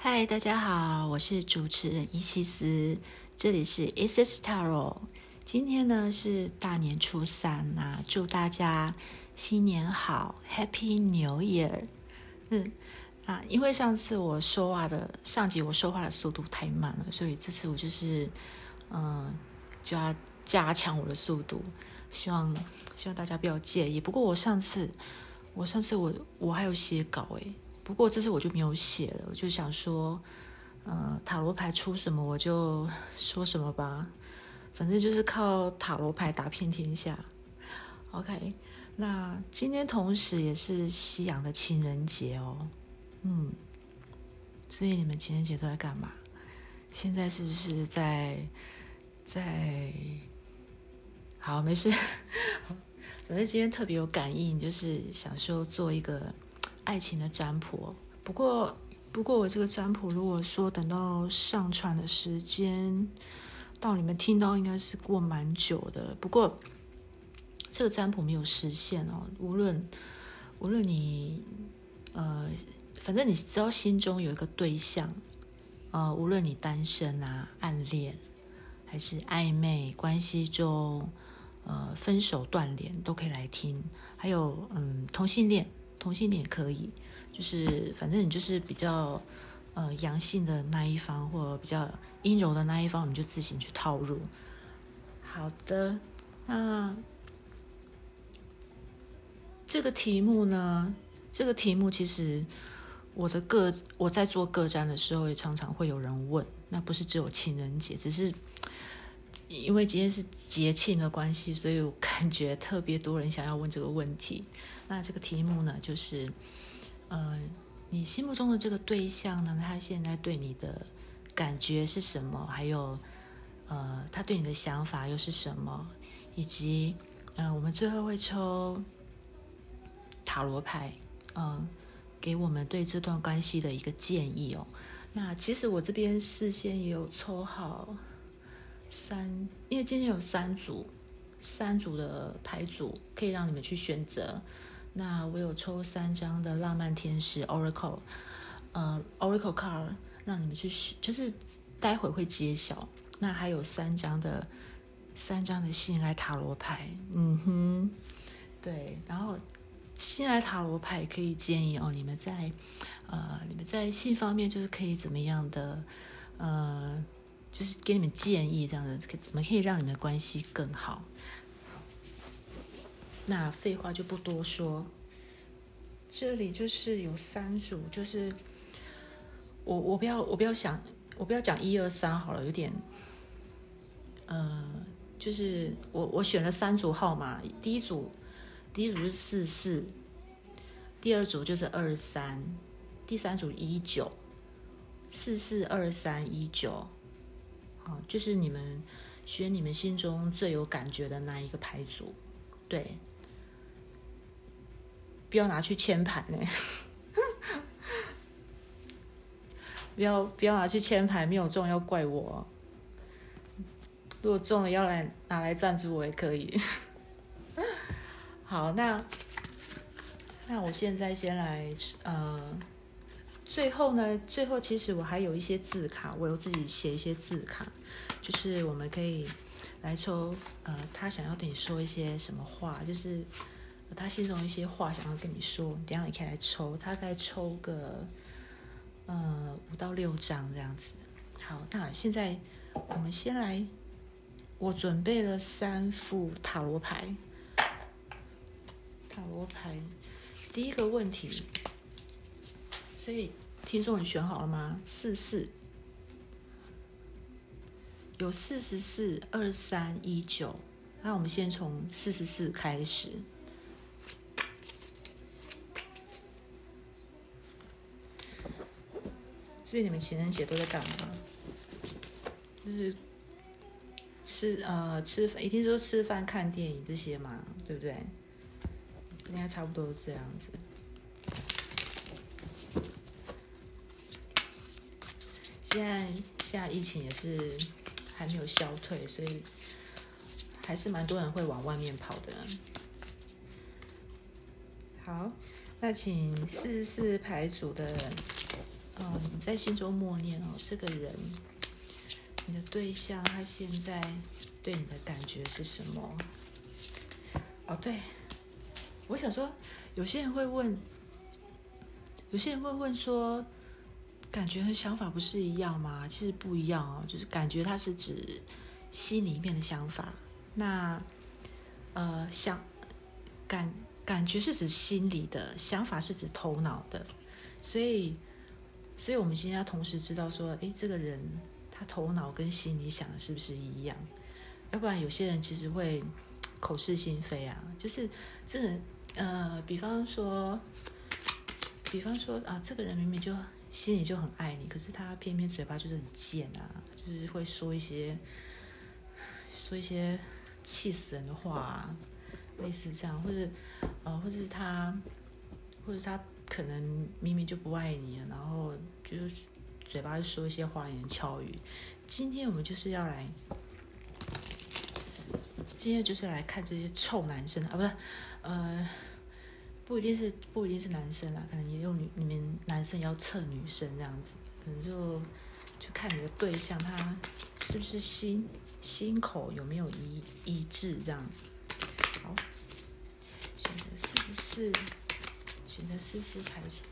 嗨，大家好，我是主持人伊西斯，这里是 Isis Taro。今天呢是大年初三呐，祝大家新年好，Happy New Year。嗯啊，因为上次我说话的上集我说话的速度太慢了，所以这次我就是嗯就要加强我的速度，希望希望大家不要介意。不过我上次我上次我我还有写稿诶。不过这次我就没有写了，我就想说，呃，塔罗牌出什么我就说什么吧，反正就是靠塔罗牌打遍天下。OK，那今天同时也是夕阳的情人节哦，嗯，所以你们情人节都在干嘛？现在是不是在在？好，没事，反正今天特别有感应，就是想说做一个。爱情的占卜，不过不过我这个占卜，如果说等到上传的时间到你们听到，应该是过蛮久的。不过这个占卜没有实现哦。无论无论你呃，反正你只要心中有一个对象，呃，无论你单身啊、暗恋还是暧昧关系中，呃，分手断联都可以来听。还有嗯，同性恋。同性恋可以，就是反正你就是比较呃阳性的那一方，或者比较阴柔的那一方，你就自行去套入。好的，那这个题目呢？这个题目其实我的个我在做个占的时候，也常常会有人问。那不是只有情人节，只是因为今天是节庆的关系，所以我感觉特别多人想要问这个问题。那这个题目呢，就是，呃，你心目中的这个对象呢，他现在对你的感觉是什么？还有，呃，他对你的想法又是什么？以及，嗯，我们最后会抽塔罗牌，嗯，给我们对这段关系的一个建议哦。那其实我这边事先也有抽好三，因为今天有三组，三组的牌组可以让你们去选择。那我有抽三张的浪漫天使 Oracle，呃，Oracle card 让你们去，就是待会会揭晓。那还有三张的三张的性爱塔罗牌，嗯哼，对。然后性爱塔罗牌可以建议哦，你们在呃，你们在性方面就是可以怎么样的，呃，就是给你们建议这样的，怎么可以让你们关系更好。那废话就不多说，这里就是有三组，就是我我不要我不要想我不要讲一二三好了，有点，呃，就是我我选了三组号码，第一组第一组是四四，第二组就是二三，第三组一九，四四二三一九，好，就是你们选你们心中最有感觉的那一个牌组，对。不要拿去签牌呢！不要不要拿去签牌，没有中要怪我。如果中了要来拿来赞助我也可以。好，那那我现在先来呃，最后呢，最后其实我还有一些字卡，我有自己写一些字卡，就是我们可以来抽呃，他想要对你说一些什么话，就是。他心中一些话想要跟你说，等下你可以来抽，大概抽个呃五到六张这样子。好，那现在我们先来，我准备了三副塔罗牌。塔罗牌，第一个问题，所以听众你选好了吗？四四，有四十四、二三一九，那我们先从四十四开始。所以你们情人节都在干嘛？就是吃呃吃饭，一定说吃饭、看电影这些嘛，对不对？应该差不多这样子。现在现在疫情也是还没有消退，所以还是蛮多人会往外面跑的。好，那请四十四牌组的。嗯，你在心中默念哦，这个人，你的对象他现在对你的感觉是什么？哦，对，我想说，有些人会问，有些人会问说，感觉和想法不是一样吗？其实不一样哦，就是感觉它是指心里面的想法，那呃想感。感觉是指心里的想法，是指头脑的，所以，所以我们今天要同时知道说，诶，这个人他头脑跟心里想的是不是一样？要不然有些人其实会口是心非啊，就是这呃，比方说，比方说啊，这个人明明就心里就很爱你，可是他偏偏嘴巴就是很贱啊，就是会说一些说一些气死人的话啊。类似这样，或者，呃，或者是他，或者是他可能明明就不爱你了，然后就嘴巴就说一些花言巧语。今天我们就是要来，今天就是来看这些臭男生啊，不是，呃，不一定是不一定是男生啦，可能也有女，你们男生要测女生这样子，可能就就看你的对象他是不是心心口有没有一一致这样。好，选择四十四，选择四四排除，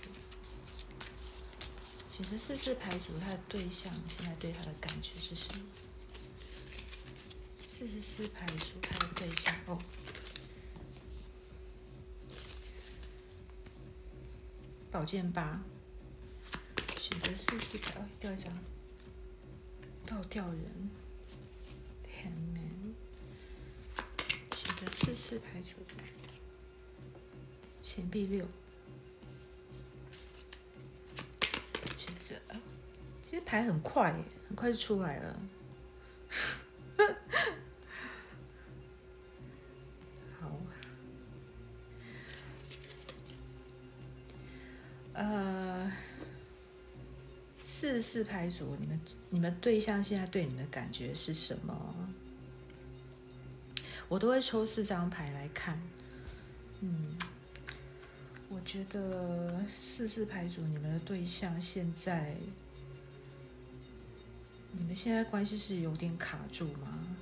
选择四四排除他的对象，现在对他的感觉是什么？四十四排除他的对象哦，宝剑八，选择四四排，掉一张，倒吊人，天门，选择四四排除。钱币六，其实牌很快，很快就出来了。好，呃，四四牌组，你们你们对象现在对你的感觉是什么？我都会抽四张牌来看，嗯。我觉得四四牌组，你们的对象现在，你们现在关系是有点卡住吗？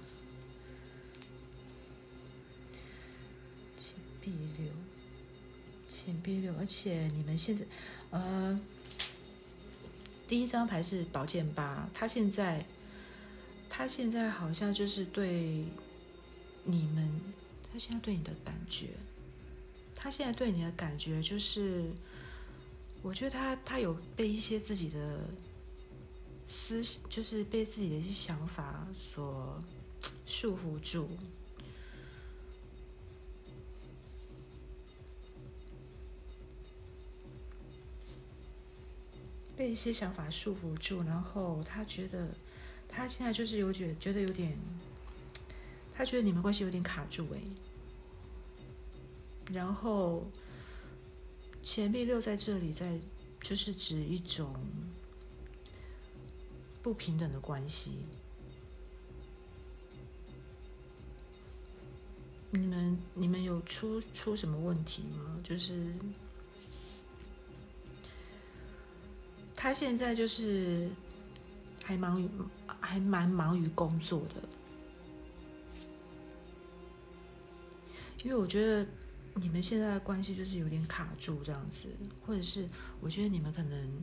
钱币六，钱币六，而且你们现在，呃，第一张牌是宝剑八，他现在，他现在好像就是对你们，他现在对你的感觉。他现在对你的感觉就是，我觉得他他有被一些自己的思，就是被自己的一些想法所束缚住，被一些想法束缚住，然后他觉得他现在就是有点觉得有点，他觉得你们关系有点卡住哎。然后，钱币六在这里，在就是指一种不平等的关系。你们你们有出出什么问题吗？就是他现在就是还忙于还蛮忙于工作的，因为我觉得。你们现在的关系就是有点卡住这样子，或者是我觉得你们可能，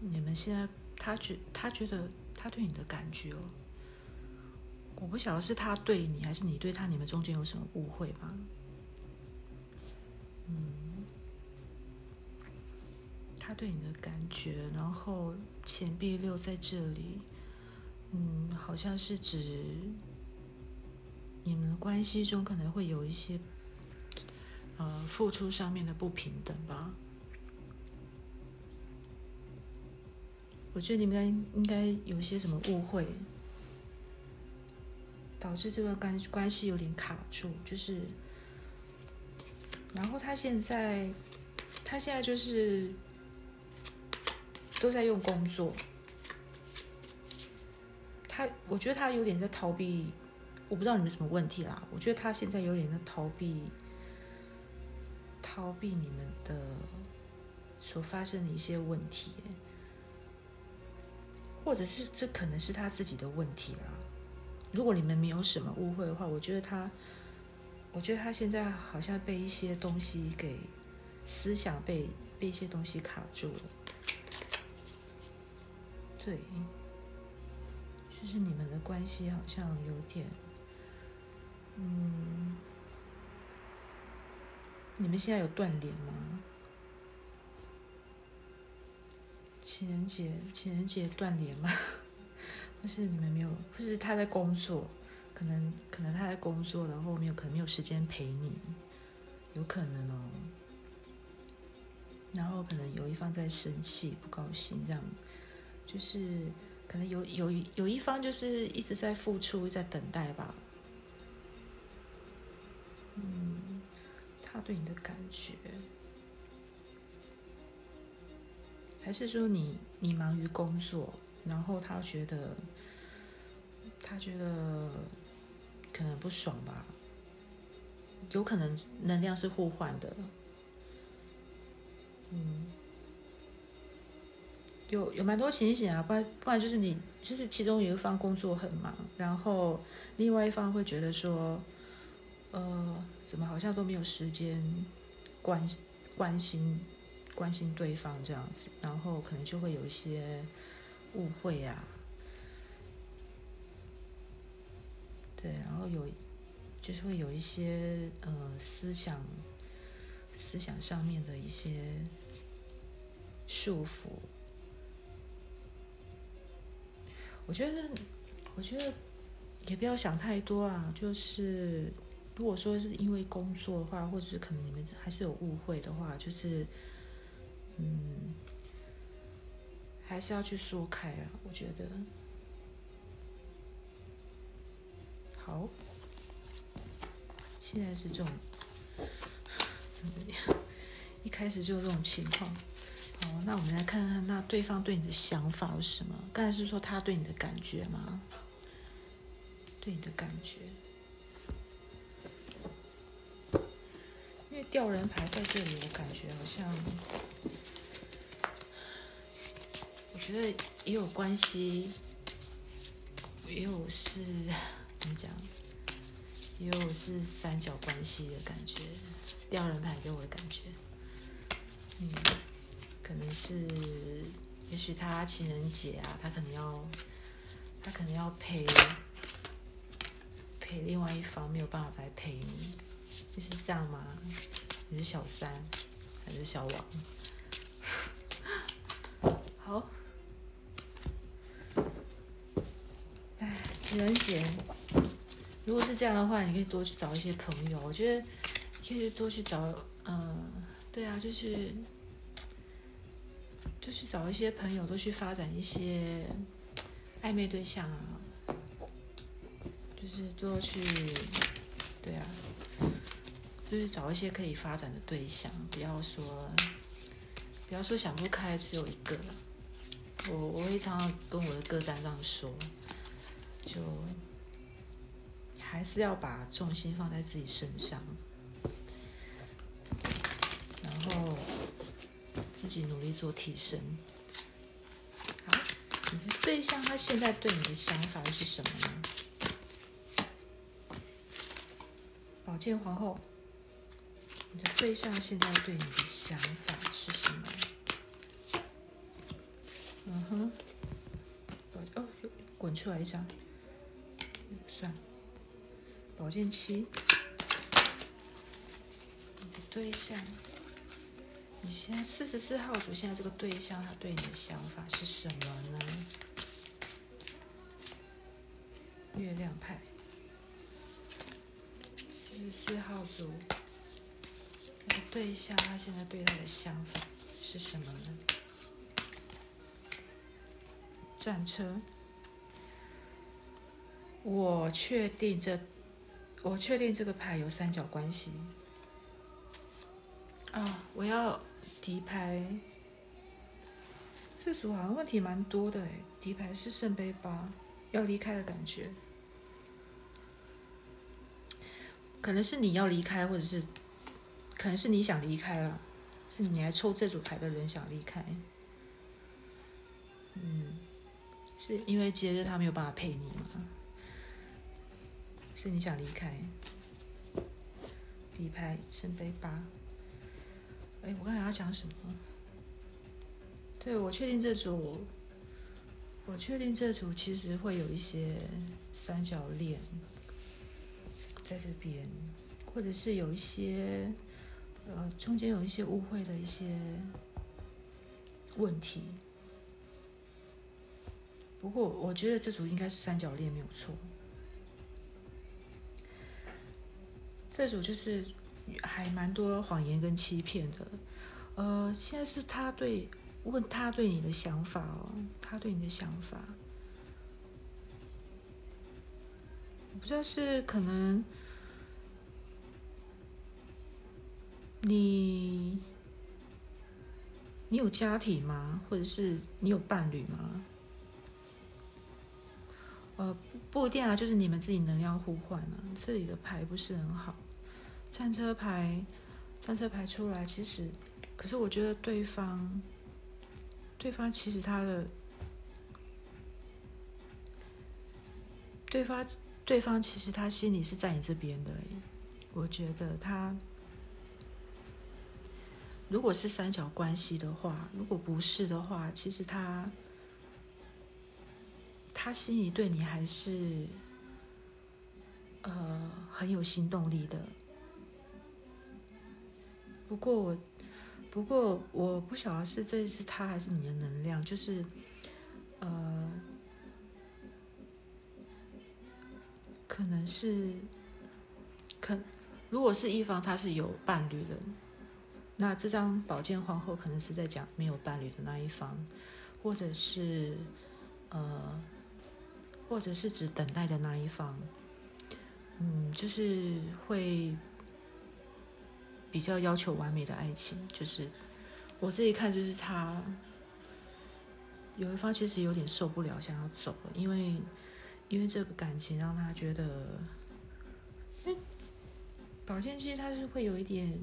你们现在他觉他觉得他对你的感觉哦，我不晓得是他对你还是你对他，你们中间有什么误会吧？嗯，他对你的感觉，然后钱币六在这里，嗯，好像是指你们的关系中可能会有一些。呃，付出上面的不平等吧。我觉得你们应该应该有些什么误会，导致这段关关系有点卡住。就是，然后他现在，他现在就是都在用工作。他，我觉得他有点在逃避。我不知道你们什么问题啦。我觉得他现在有点在逃避。逃避你们的所发生的一些问题，或者是这可能是他自己的问题啦。如果你们没有什么误会的话，我觉得他，我觉得他现在好像被一些东西给思想被被一些东西卡住了。对，就是你们的关系好像有点，嗯，你们现在有断联吗？情人节，情人节断联吗？或是你们没有，或是他在工作，可能可能他在工作，然后没有可能没有时间陪你，有可能哦。然后可能有一方在生气、不高兴，这样，就是可能有有有一方就是一直在付出、在等待吧。嗯，他对你的感觉。还是说你你忙于工作，然后他觉得他觉得可能不爽吧？有可能能量是互换的，嗯，有有蛮多情形啊，不然不然就是你就是其中有一方工作很忙，然后另外一方会觉得说，呃，怎么好像都没有时间关关心。关心对方这样子，然后可能就会有一些误会啊，对，然后有就是会有一些呃思想思想上面的一些束缚。我觉得，我觉得也不要想太多啊。就是如果说是因为工作的话，或者是可能你们还是有误会的话，就是。嗯，还是要去说开啊！我觉得好，现在是这种，一开始就这种情况。好，那我们来看看，那对方对你的想法是什么？刚才是说他对你的感觉吗？对你的感觉，为吊人牌在这里，我感觉好像。我觉得也有关系，也有是怎么讲，也有是三角关系的感觉，吊人牌给我的感觉，嗯，可能是，也许他情人节啊，他可能要，他可能要陪陪另外一方，没有办法来陪你，你是这样吗？你是小三还是小王？好。哎情人节，如果是这样的话，你可以多去找一些朋友。我觉得可以多去找，嗯，对啊，就是就去找一些朋友，多去发展一些暧昧对象啊，就是多去，对啊，就是找一些可以发展的对象，不要说不要说想不开只有一个。我我会常常跟我的个站这样说。就还是要把重心放在自己身上，然后自己努力做提升。好，你的对象他现在对你的想法是什么呢？宝剑皇后，你的对象现在对你的想法是什么？嗯哼，哦，滚出来一张。算了，宝剑七，你的对象，你现在四十四号组，现在这个对象他对你的想法是什么呢？月亮派，四十四号组，那个对象他现在对他的想法是什么呢？战车。我确定这，我确定这个牌有三角关系。啊，我要底牌。这组好像问题蛮多的哎，底牌是圣杯八，要离开的感觉。可能是你要离开，或者是，可能是你想离开了。是你来抽这组牌的人想离开。嗯，是因为节日他没有办法陪你吗？是你想离开。底牌圣杯八。哎，我刚才要讲什么？对，我确定这组，我确定这组其实会有一些三角恋在这边，或者是有一些呃中间有一些误会的一些问题。不过我觉得这组应该是三角恋没有错。这组就是还蛮多谎言跟欺骗的。呃，现在是他对。问他对你的想法哦，他对你的想法，我不知道是可能你你有家庭吗？或者是你有伴侣吗？呃，不一定啊，就是你们自己能量互换啊。这里的牌不是很好，战车牌，战车牌出来，其实，可是我觉得对方。对方其实他的，对方对方其实他心里是在你这边的。我觉得他，如果是三角关系的话，如果不是的话，其实他他心里对你还是呃很有行动力的。不过我。不过我不晓得是这是他还是你的能量，就是，呃，可能是，可如果是一方他是有伴侣的，那这张宝剑皇后可能是在讲没有伴侣的那一方，或者是呃，或者是指等待的那一方，嗯，就是会。比较要求完美的爱情，就是我这一看，就是他有一方其实有点受不了，想要走了，因为因为这个感情让他觉得，宝剑七他是会有一点，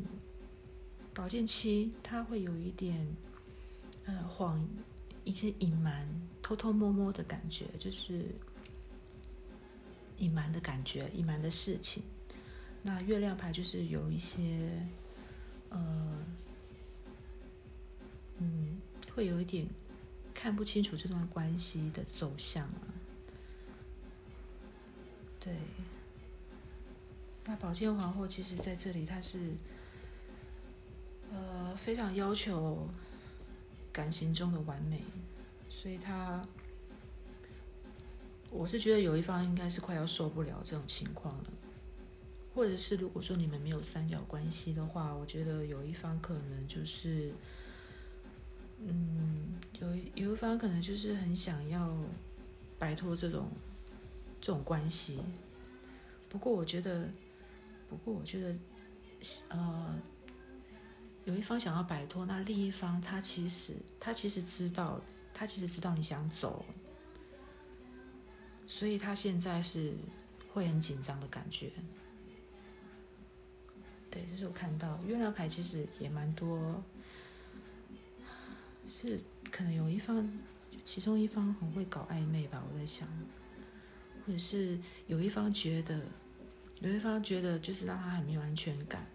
宝剑七他会有一点呃谎，一些隐瞒、偷偷摸摸的感觉，就是隐瞒的感觉，隐瞒的事情。那月亮牌就是有一些，呃，嗯，会有一点看不清楚这段关系的走向啊。对，那宝剑皇后其实在这里，她是呃非常要求感情中的完美，所以他，我是觉得有一方应该是快要受不了这种情况了。或者是如果说你们没有三角关系的话，我觉得有一方可能就是，嗯，有有一方可能就是很想要摆脱这种这种关系。不过我觉得，不过我觉得，呃，有一方想要摆脱，那另一方他其实他其实知道，他其实知道你想走，所以他现在是会很紧张的感觉。对，这是我看到月亮牌，其实也蛮多，是可能有一方，其中一方很会搞暧昧吧，我在想，或者是有一方觉得，有一方觉得就是让他很没有安全感，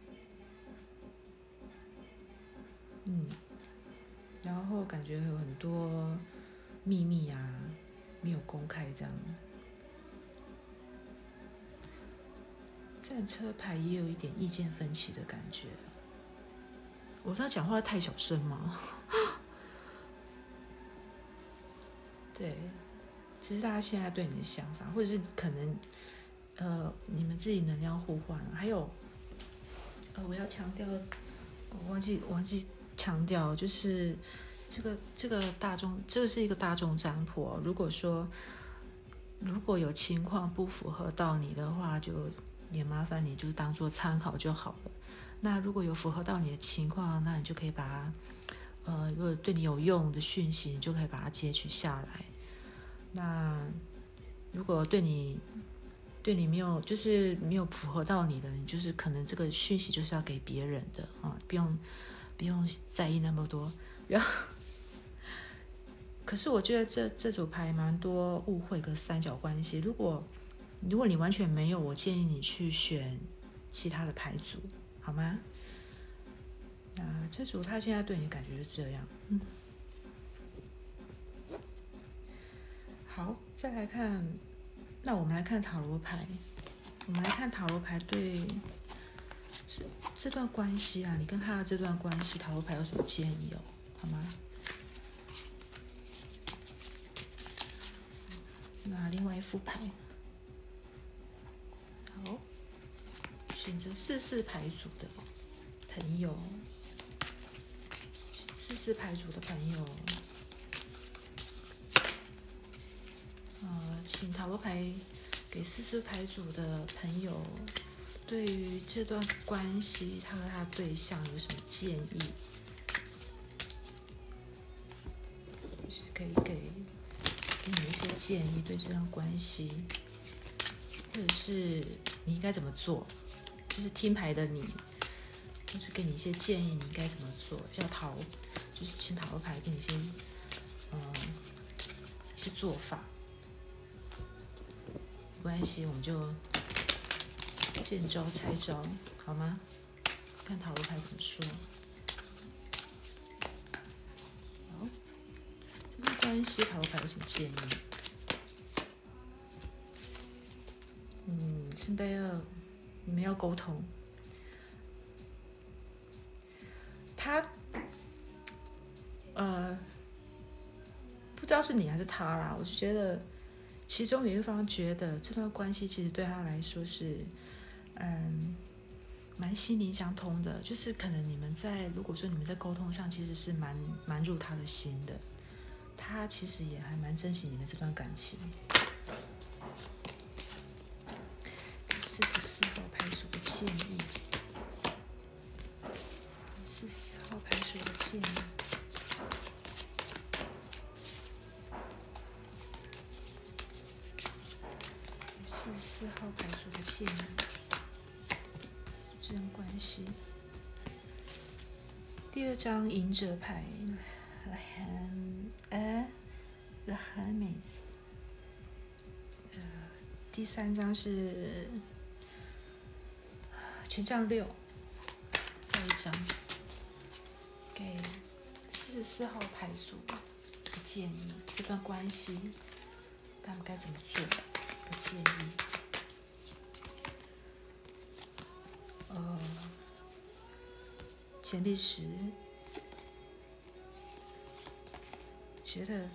嗯，然后感觉有很多秘密啊，没有公开这样。战车牌也有一点意见分歧的感觉。我他讲话太小声吗？对，其实大家现在对你的想法，或者是可能，呃，你们自己能量互换，还有，呃，我要强调，我忘记忘记强调，就是这个这个大众，这个是一个大众占卜。如果说如果有情况不符合到你的话，就。也麻烦你，就当做参考就好了。那如果有符合到你的情况，那你就可以把它，呃，如果对你有用的讯息，你就可以把它截取下来。那如果对你对你没有，就是没有符合到你的，你就是可能这个讯息就是要给别人的啊，不用不用在意那么多。然后，可是我觉得这这组牌蛮多误会跟三角关系。如果如果你完全没有，我建议你去选其他的牌组，好吗？那这组他现在对你感觉是这样，嗯。好，再来看，那我们来看塔罗牌，我们来看塔罗牌对这段关系啊，你跟他的这段关系，塔罗牌有什么建议哦？好吗？拿另外一副牌。好，选择四四牌组的朋友，四四牌组的朋友，呃，请塔罗牌给四四牌组的朋友，对于这段关系，他和他对象有什么建议是？可以给给你一些建议，对这段关系，或者是你应该怎么做？就是听牌的你，就是给你一些建议，你应该怎么做？叫桃，就是请塔罗牌给你一些嗯一些做法。没关系，我们就见招拆招，好吗？看塔罗牌怎么说。关系塔罗牌有什么建议？嗯，圣杯二，你们要沟通。他，呃，不知道是你还是他啦。我就觉得，其中有一方觉得这段关系其实对他来说是，嗯，蛮心灵相通的。就是可能你们在，如果说你们在沟通上，其实是蛮蛮入他的心的。他其实也还蛮珍惜你们这段感情。四十四号牌组的建议，四十四号牌组的建议，四十四号牌组的建议这段关系。第二张隐者牌。呃，The Hermes。呃，第三张是权杖六，再一张给四十四号牌组的建议，这段关系他们该怎么做的建议。呃，钱币十。觉得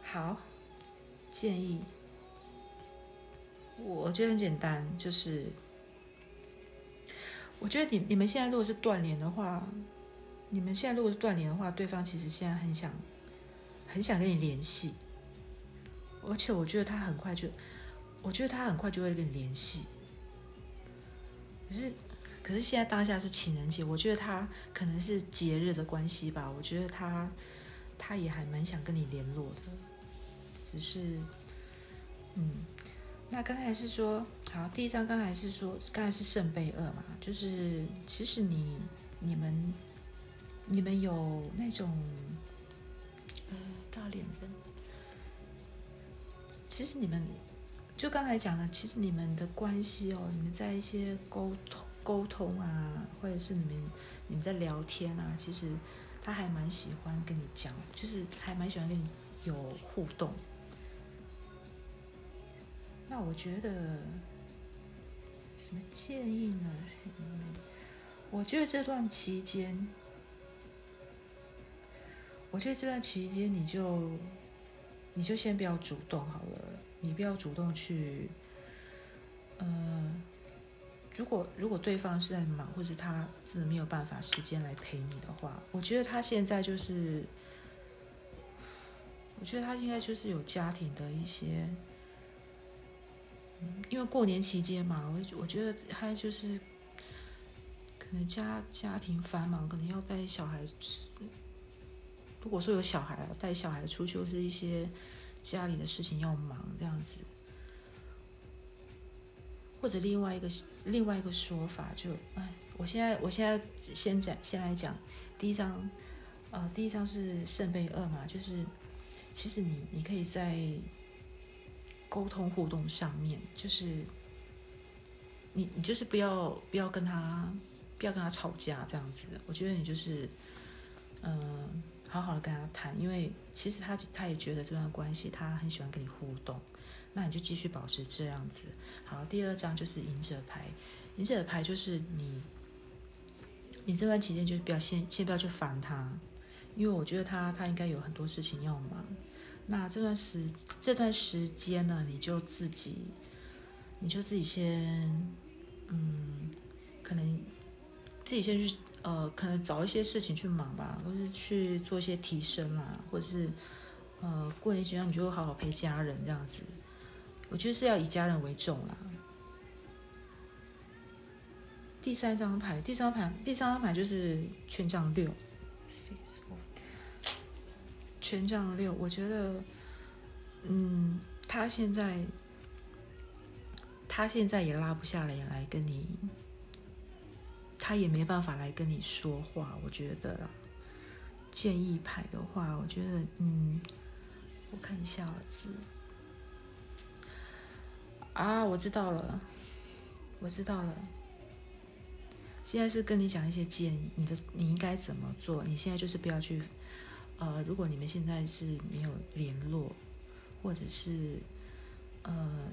好建议，我觉得很简单，就是我觉得你你们现在如果是断联的话，你们现在如果是断联的话，对方其实现在很想很想跟你联系，而且我觉得他很快就，我觉得他很快就会跟你联系。可是可是现在当下是情人节，我觉得他可能是节日的关系吧，我觉得他。他也还蛮想跟你联络的，只是，嗯，那刚才是说，好，第一张刚才是说，刚才是圣杯二嘛，就是其实你、你们、你们有那种，呃，大脸人，其实你们就刚才讲的，其实你们的关系哦，你们在一些沟通、沟通啊，或者是你们你们在聊天啊，其实。他还蛮喜欢跟你讲，就是还蛮喜欢跟你有互动。那我觉得什么建议呢？我觉得这段期间，我觉得这段期间你就你就先不要主动好了，你不要主动去，嗯。如果如果对方是在忙，或是他真的没有办法时间来陪你的话，我觉得他现在就是，我觉得他应该就是有家庭的一些，因为过年期间嘛，我我觉得他就是可能家家庭繁忙，可能要带小孩。如果说有小孩带小孩出去，或是一些家里的事情要忙这样子。或者另外一个另外一个说法，就哎，我现在我现在先讲先来讲第一张，呃，第一张是圣杯二嘛，就是其实你你可以在沟通互动上面，就是你你就是不要不要跟他不要跟他吵架这样子，我觉得你就是嗯。好好的跟他谈，因为其实他他也觉得这段关系他很喜欢跟你互动，那你就继续保持这样子。好，第二张就是隐者牌，隐者牌就是你，你这段期间就是不要先先不要去烦他，因为我觉得他他应该有很多事情要忙。那这段时这段时间呢，你就自己你就自己先嗯，可能自己先去。呃，可能找一些事情去忙吧，或是去做一些提升啦，或者是呃，过年期间你就好好陪家人这样子。我觉得是要以家人为重啦。第三张牌，第三张牌，第三张牌就是权杖六。权杖六，我觉得，嗯，他现在，他现在也拉不下脸来跟你。他也没办法来跟你说话，我觉得建议牌的话，我觉得，嗯，我看一下字啊，我知道了，我知道了，现在是跟你讲一些建议，你的你应该怎么做？你现在就是不要去，呃，如果你们现在是没有联络，或者是，呃，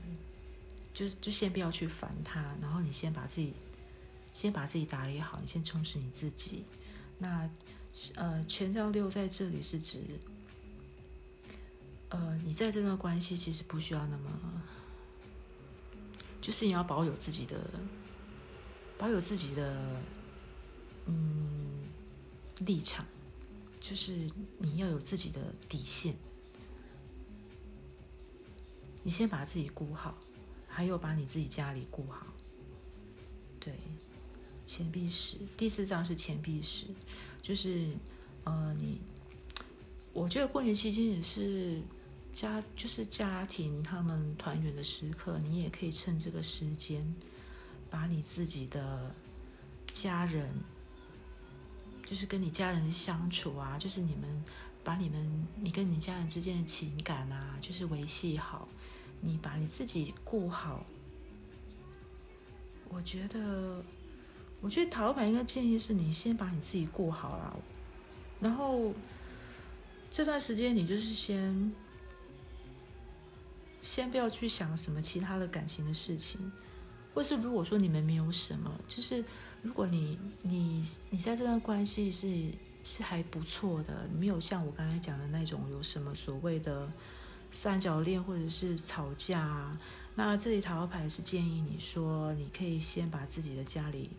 就是就先不要去烦他，然后你先把自己。先把自己打理好，你先充实你自己。那，呃，权杖六在这里是指，呃，你在这段关系其实不需要那么，就是你要保有自己的，保有自己的，嗯，立场，就是你要有自己的底线。你先把自己顾好，还有把你自己家里顾好，对。钱币十，第四张是钱币十，就是，呃，你，我觉得过年期间也是家，就是家庭他们团圆的时刻，你也可以趁这个时间，把你自己的家人，就是跟你家人相处啊，就是你们把你们你跟你家人之间的情感啊，就是维系好，你把你自己顾好，我觉得。我觉得塔罗牌应该建议是你先把你自己顾好了，然后这段时间你就是先先不要去想什么其他的感情的事情，或是如果说你们没有什么，就是如果你你你在这段关系是是还不错的，没有像我刚才讲的那种有什么所谓的三角恋或者是吵架啊，那这里塔罗牌是建议你说你可以先把自己的家里。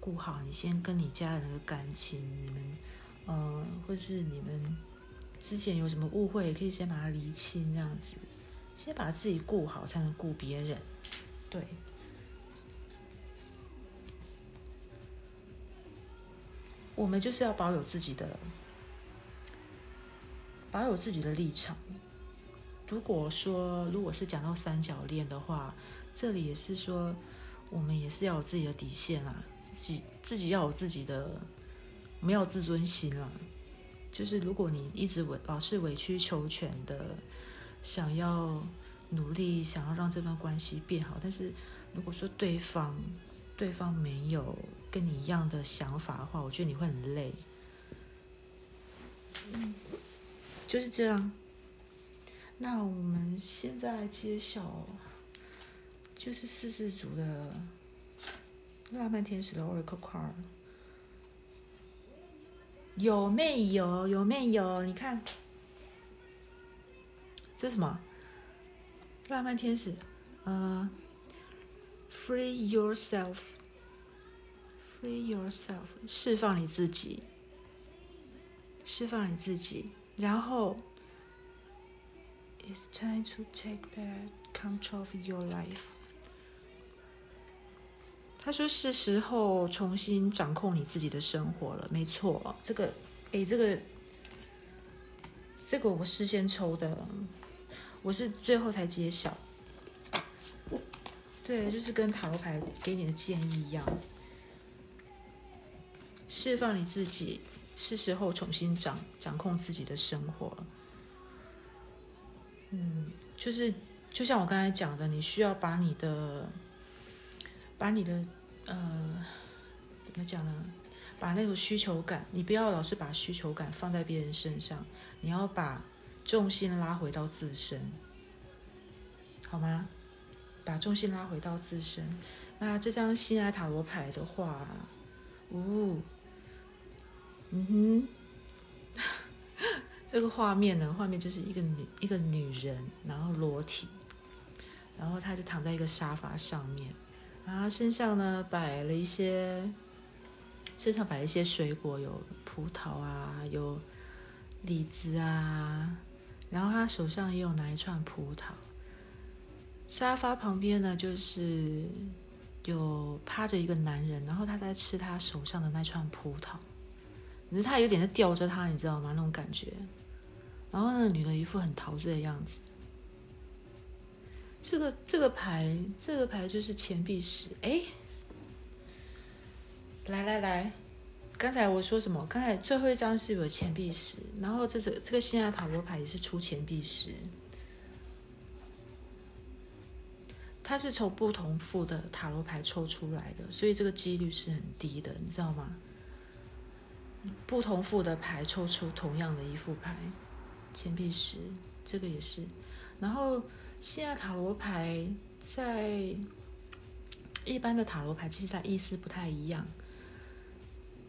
顾好你先跟你家人的感情，你们，呃，或是你们之前有什么误会，也可以先把它厘清，这样子，先把自己顾好，才能顾别人。对，我们就是要保有自己的，保有自己的立场。如果说，如果是讲到三角恋的话，这里也是说，我们也是要有自己的底线啦。自己自己要有自己的，没有自尊心了。就是如果你一直委老是委曲求全的，想要努力，想要让这段关系变好，但是如果说对方对方没有跟你一样的想法的话，我觉得你会很累。嗯，就是这样。那我们现在揭晓，就是四四组的。浪漫天使的 Oracle card 有没有？有没有？你看，这是什么？浪漫天使，呃，Free yourself，Free yourself，释放你自己，释放你自己。然后，It's time to take back control of your life。他说：“是时候重新掌控你自己的生活了。”没错，这个，哎，这个，这个我事先抽的，我是最后才揭晓。对，就是跟塔罗牌给你的建议一样。释放你自己，是时候重新掌掌控自己的生活。嗯，就是就像我刚才讲的，你需要把你的，把你的呃，怎么讲呢？把那个需求感，你不要老是把需求感放在别人身上，你要把重心拉回到自身，好吗？把重心拉回到自身。那这张心爱塔罗牌的话，呜，嗯哼，这个画面呢，画面就是一个女一个女人，然后裸体，然后她就躺在一个沙发上面，然后身上呢摆了一些。身上摆了一些水果，有葡萄啊，有李子啊，然后他手上也有拿一串葡萄。沙发旁边呢，就是有趴着一个男人，然后他在吃他手上的那串葡萄，可是他有点在吊着他，你知道吗？那种感觉。然后那女的一副很陶醉的样子。这个这个牌，这个牌就是钱币十，哎。来来来，刚才我说什么？刚才最后一张是有钱币十，然后这个这个新爱塔罗牌也是出钱币十，它是从不同副的塔罗牌抽出来的，所以这个几率是很低的，你知道吗？不同副的牌抽出同样的一副牌，钱币十，这个也是。然后新爱塔罗牌在一般的塔罗牌，其实它意思不太一样。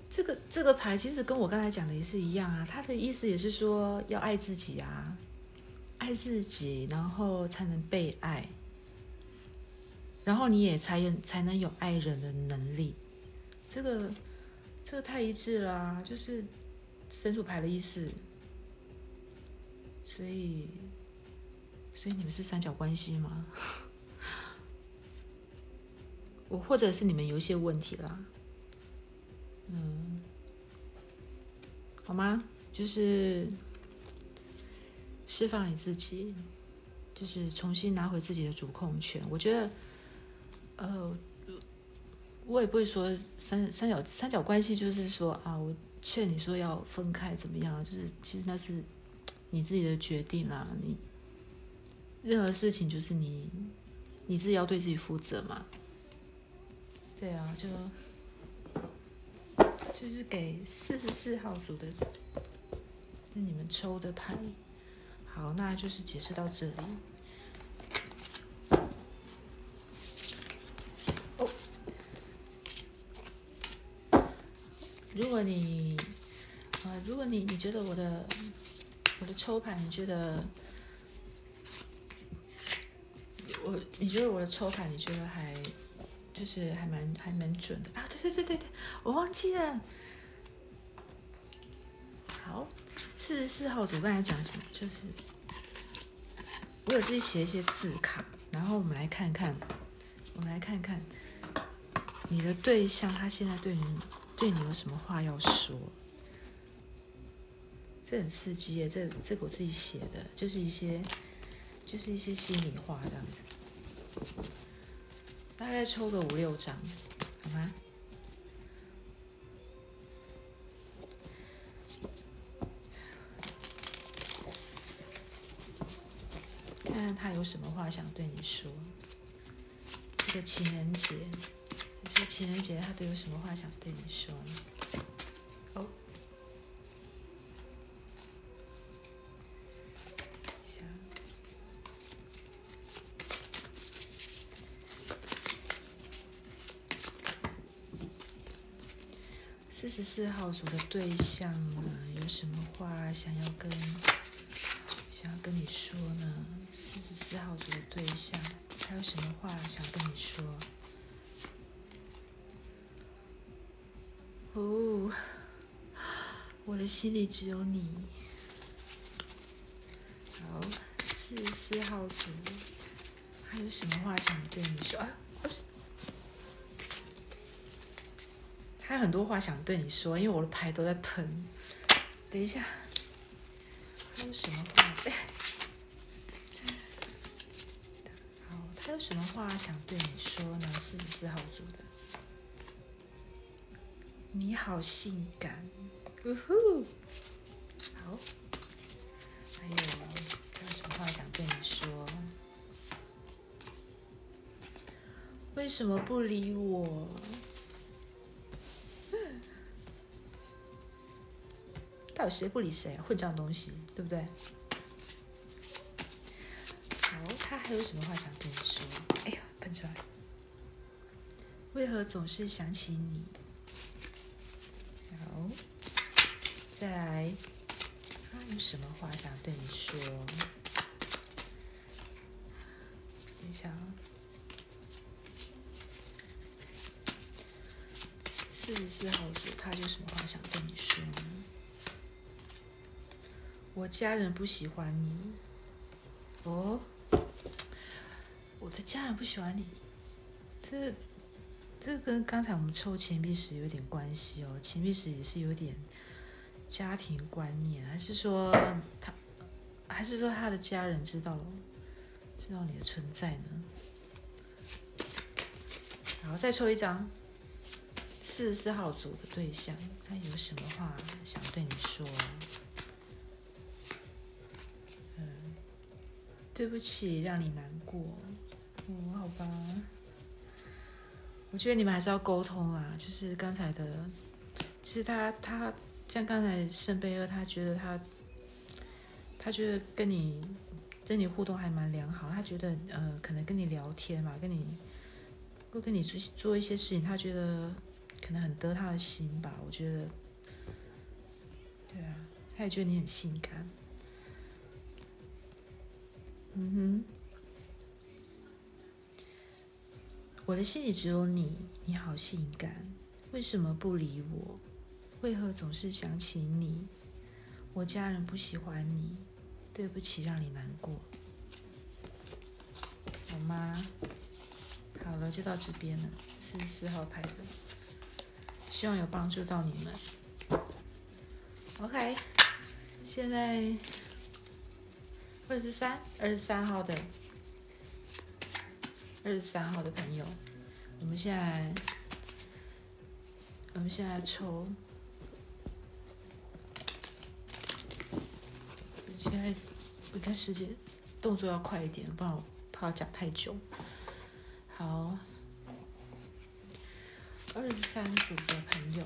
这个这个牌其实跟我刚才讲的也是一样啊，它的意思也是说要爱自己啊，爱自己，然后才能被爱，然后你也才有才能有爱人的能力。这个这个太一致了，就是神主牌的意思。所以所以你们是三角关系吗？我或者是你们有一些问题啦。嗯，好吗？就是释放你自己，就是重新拿回自己的主控权。我觉得，呃，我也不会说三三角三角关系，就是说啊，我劝你说要分开怎么样？就是其实那是你自己的决定啦。你任何事情就是你你自己要对自己负责嘛。对啊，就。就是给四十四号组的，那你们抽的牌。好，那就是解释到这里。哦，如果你，呃，如果你你觉得我的我的抽牌，你觉得我你觉得我的抽卡，你觉得还？就是还蛮还蛮准的啊！对对对对对，我忘记了。好，四十四号组刚才讲什么？就是我有自己写一些字卡，然后我们来看看，我们来看看你的对象他现在对你对你有什么话要说。这很刺激耶！这这个我自己写的，就是一些就是一些心里话这样子。大概抽个五六张，好吗？看看他有什么话想对你说。这个情人节，这个情人节他都有什么话想对你说？四十四号组的对象呢，有什么话想要跟想要跟你说呢？四十四号组的对象，他有什么话想跟你说？哦，我的心里只有你。好，四十四号组，还有什么话想对你说？他很多话想对你说，因为我的牌都在喷。等一下，他有什么话？好，他有什么话想对你说呢？四十四号组的，你好性感，呜呼！好，还有他有什么话想对你说？为什么不理我？到底谁不理谁啊？混账东西，对不对？好，他还有什么话想对你说？哎呀，喷出来！为何总是想起你？好，再来，他有什么话想对你说？等一下啊，四十四号组，他有什么话想对你说呢？我家人不喜欢你。哦，我的家人不喜欢你，这这跟刚才我们抽钱币时有点关系哦。钱币时也是有点家庭观念，还是说他，还是说他的家人知道知道你的存在呢？然后，再抽一张，四十四号组的对象，他有什么话想对你说？对不起，让你难过。哦，好吧。我觉得你们还是要沟通啦，就是刚才的，其实他他像刚才圣贝尔，他觉得他他觉得跟你跟你互动还蛮良好，他觉得呃可能跟你聊天嘛，跟你会跟你做做一些事情，他觉得可能很得他的心吧，我觉得，对啊，他也觉得你很性感，嗯哼。我的心里只有你，你好性感，为什么不理我？为何总是想起你？我家人不喜欢你，对不起，让你难过，好吗？好了，就到这边了，四十四号牌的，希望有帮助到你们。OK，现在二十三，二十三号的。二十三号的朋友，我们现在，我们现在抽，现在我看时间，动作要快一点，不然我怕讲太久。好，二十三组的朋友，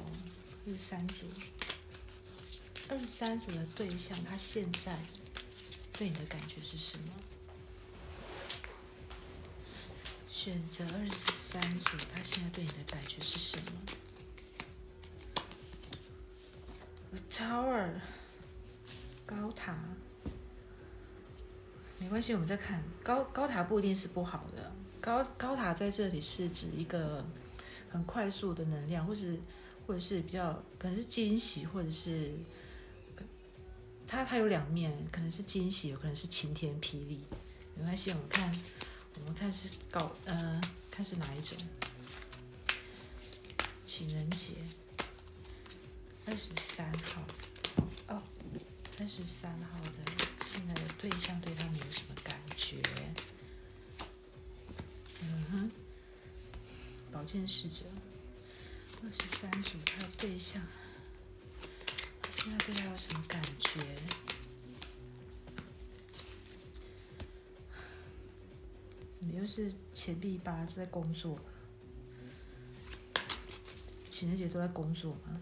二十三组，二十三组的对象，他现在对你的感觉是什么？选择二十三组，他现在对你的感觉是什么？The Tower，高塔，没关系，我们再看高高塔不一定是不好的，高高塔在这里是指一个很快速的能量，或是或者是比较可能是惊喜，或者是它它有两面，可能是惊喜，有可能是晴天霹雳，没关系，我们看。我们看是搞呃，看是哪一种？情人节，二十三号哦，二十三号的现在的对象对他们有什么感觉？嗯哼，宝剑侍者，二十三组他的对象，现在对他有什么感觉？你又是钱币八，在工作，情人节都在工作吗？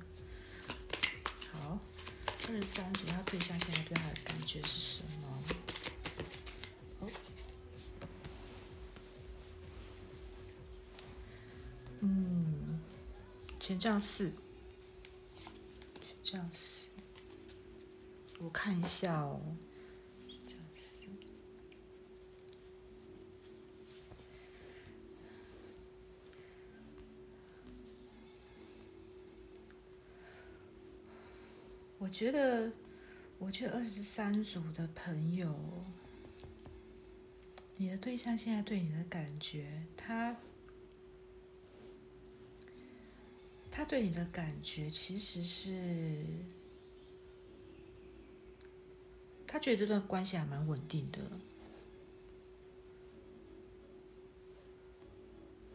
好，二十三组，他对象现在对他的感觉是什么？哦，嗯，权杖四，权杖四，我看一下哦。我觉得，我觉得二十三组的朋友，你的对象现在对你的感觉，他，他对你的感觉其实是，他觉得这段关系还蛮稳定的，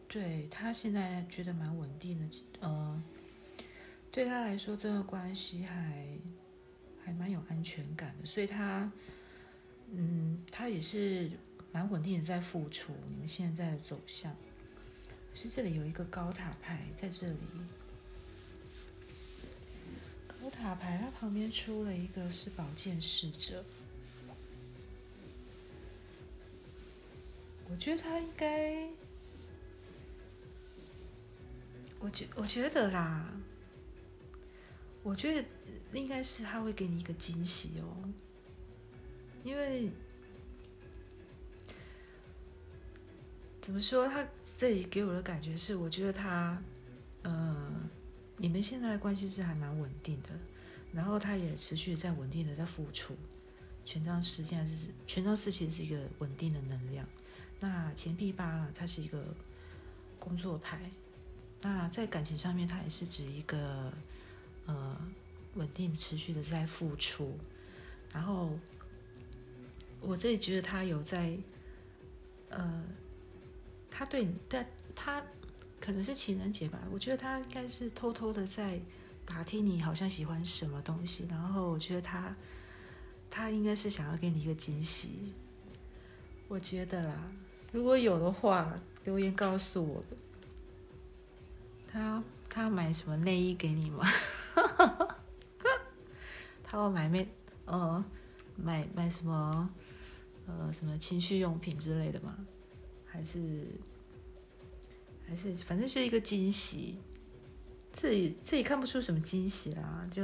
对他现在觉得蛮稳定的，呃。对他来说，这段关系还还蛮有安全感的，所以他，嗯，他也是蛮稳定的在付出。你们现在的走向，是这里有一个高塔牌在这里，卡牌它旁边出了一个是宝剑侍者，我觉得他应该。我觉我觉得啦，我觉得应该是他会给你一个惊喜哦，因为怎么说，他这里给我的感觉是，我觉得他，嗯，你们现在关系是还蛮稳定的，然后他也持续在稳定的在付出。权杖四现在是权杖四，其实是一个稳定的能量。那钱币八呢，它是一个工作牌。那在感情上面，它也是指一个呃稳定、持续的在付出。然后我这里觉得他有在呃，他对对他可能是情人节吧，我觉得他应该是偷偷的在打听你好像喜欢什么东西。然后我觉得他他应该是想要给你一个惊喜。我觉得啦，如果有的话，留言告诉我。他他买什么内衣给你吗？他要买没呃买买什么呃什么情趣用品之类的吗？还是还是反正是一个惊喜，自己自己看不出什么惊喜啦，就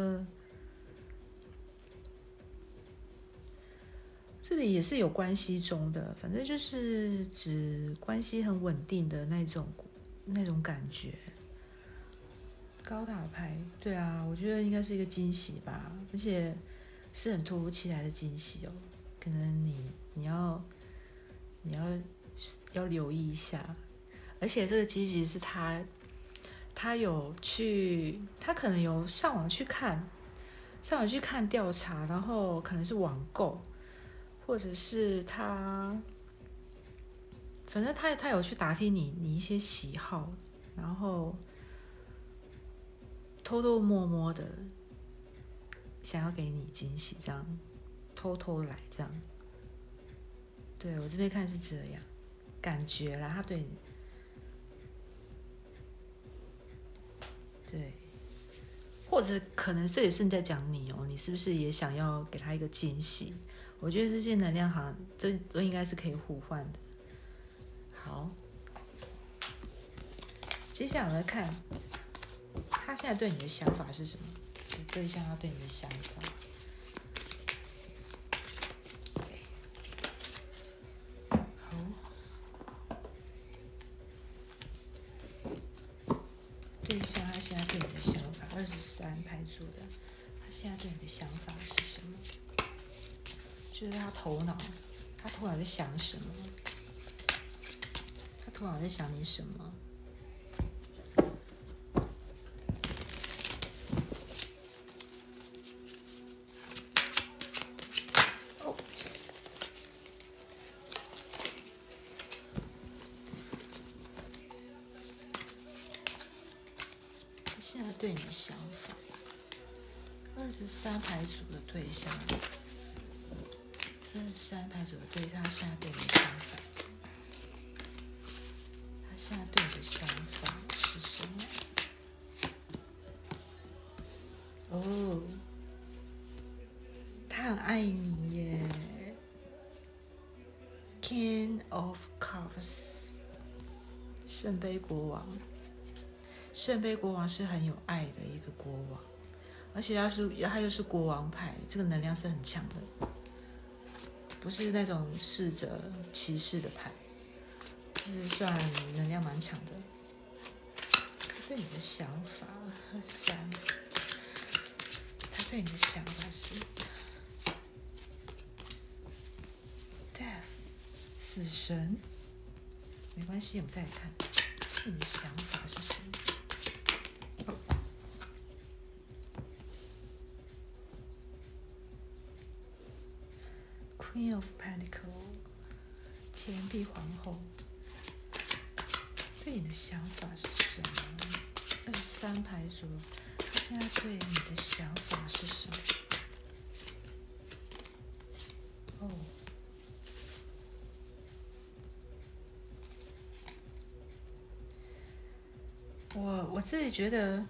这里也是有关系中的，反正就是指关系很稳定的那种那种感觉。高塔牌，对啊，我觉得应该是一个惊喜吧，而且是很突如其来的惊喜哦。可能你你要你要要留意一下，而且这个积极是他他有去，他可能有上网去看，上网去看调查，然后可能是网购，或者是他反正他他有去打听你你一些喜好，然后。偷偷摸摸的想要给你惊喜，这样偷偷来这样，对我这边看是这样感觉啦，他对你，对，或者可能这也是你在讲你哦，你是不是也想要给他一个惊喜？我觉得这些能量好像都都应该是可以互换的。好，接下来我们来看。他现在对你的想法是什么？对象他对你的想法。好，对象他现在对你的想法，二十三排组的，他现在对你想法是什么？就是他头脑，他头脑在想什么？他头脑在想你什么？三排组的对象现在对你的想法，他现在对你的想法是什么？哦，他很爱你耶，King of Cups，圣杯国王。圣杯国王是很有爱的一个国王，而且他是他又是国王牌，这个能量是很强的，不是那种侍者骑士的牌，这是算能量蛮强的。他对你的想法，三，他对你的想法是，death，死神，没关系，我们再来看，你的想法是什么？Queen of Pentacles，皇后，对你的想法是什么？二三牌组，他现在对你的想法是什么？哦，我我自己觉得，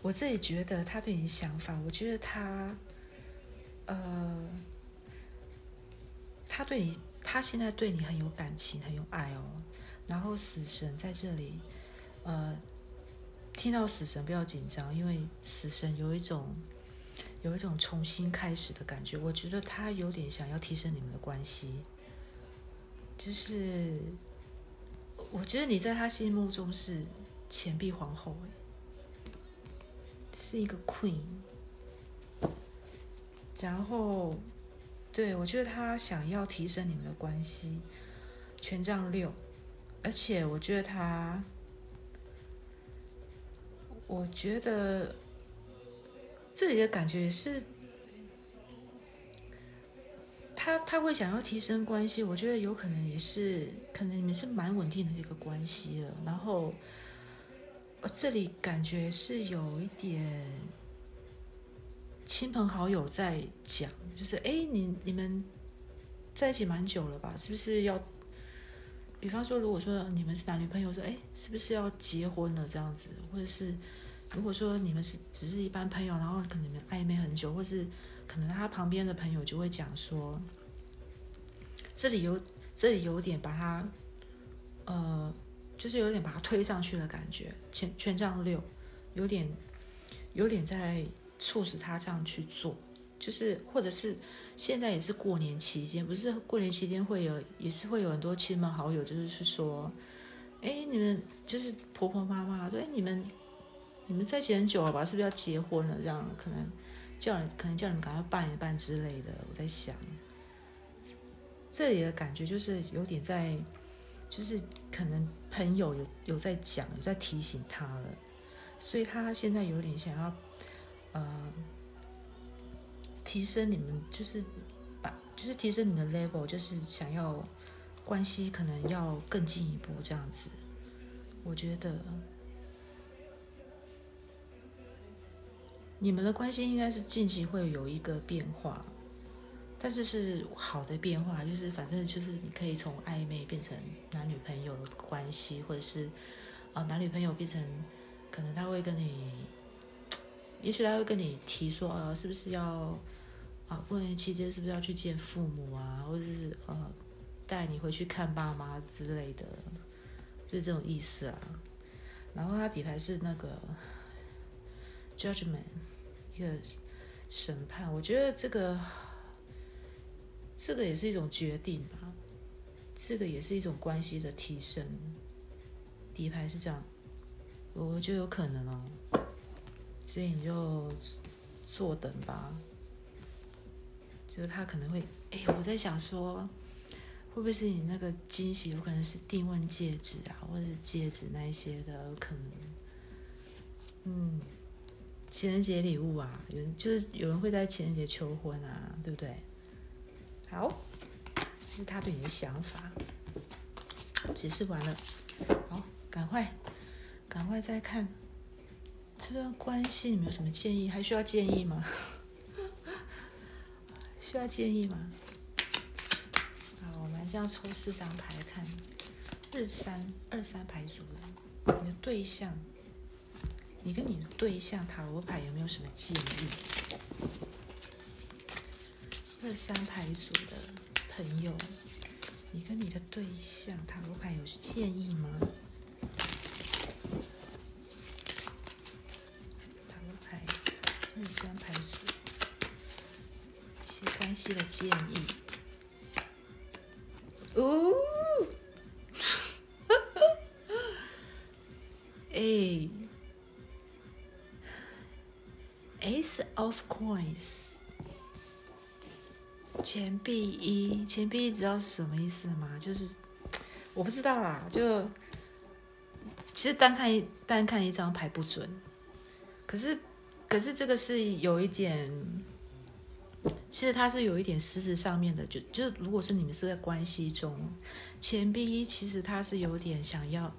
我自己觉得他对你的想法，我觉得他，呃，他对你，他现在对你很有感情，很有爱哦。然后死神在这里，呃。听到死神不要紧张，因为死神有一种有一种重新开始的感觉。我觉得他有点想要提升你们的关系，就是我觉得你在他心目中是钱币皇后，是一个 queen。然后，对我觉得他想要提升你们的关系，权杖六，而且我觉得他。我觉得这里的感觉是，他他会想要提升关系。我觉得有可能也是，可能你们是蛮稳定的一个关系了。然后，这里感觉是有一点亲朋好友在讲，就是哎，你你们在一起蛮久了吧？是不是要？比方说，如果说你们是男女朋友，说哎，是不是要结婚了这样子？或者是如果说你们是只是一般朋友，然后可能你们暧昧很久，或是可能他旁边的朋友就会讲说，这里有这里有点把他，呃，就是有点把他推上去的感觉，权权杖六，有点有点在促使他这样去做。就是或者是现在也是过年期间，不是过年期间会有，也是会有很多亲朋好友，就是是说，哎，你们就是婆婆妈妈，对，你们你们在一起很久了吧？是不是要结婚了？这样可能叫你，可能叫你们赶快办一办之类的。我在想，这里的感觉就是有点在，就是可能朋友有有在讲，有在提醒他了，所以他现在有点想要，呃。提升你们就是把，就是提升你的 level，就是想要关系可能要更进一步这样子。我觉得你们的关系应该是近期会有一个变化，但是是好的变化，就是反正就是你可以从暧昧变成男女朋友的关系，或者是啊男女朋友变成可能他会跟你。也许他会跟你提说，呃，是不是要啊？过年期间是不是要去见父母啊？或者是呃，带你回去看爸妈之类的，就是这种意思啊。然后他底牌是那个 judgment，一个审判。我觉得这个这个也是一种决定吧，这个也是一种关系的提升。底牌是这样，我就有可能哦。所以你就坐等吧。就是他可能会，哎，我在想说，会不会是你那个惊喜？有可能是订婚戒指啊，或者是戒指那一些的，可能。嗯，情人节礼物啊，有就是有人会在情人节求婚啊，对不对？好，这是他对你的想法。解释完了，好，赶快，赶快再看。这段关系你们有什么建议？还需要建议吗？需要建议吗？好，我们这样抽四张牌看，二三二三牌组的，你的对象，你跟你的对象塔罗牌有没有什么建议？二三牌组的朋友，你跟你的对象塔罗牌有建议吗？些关系的建议。哦，哎，Ace of Coins，钱币一，钱币一知道是什么意思吗？就是我不知道啦，就其实单看一单看一张牌不准，可是。可是这个是有一点，其实它是有一点实质上面的，就就如果是你们是在关系中，钱币一其实他是有点想要，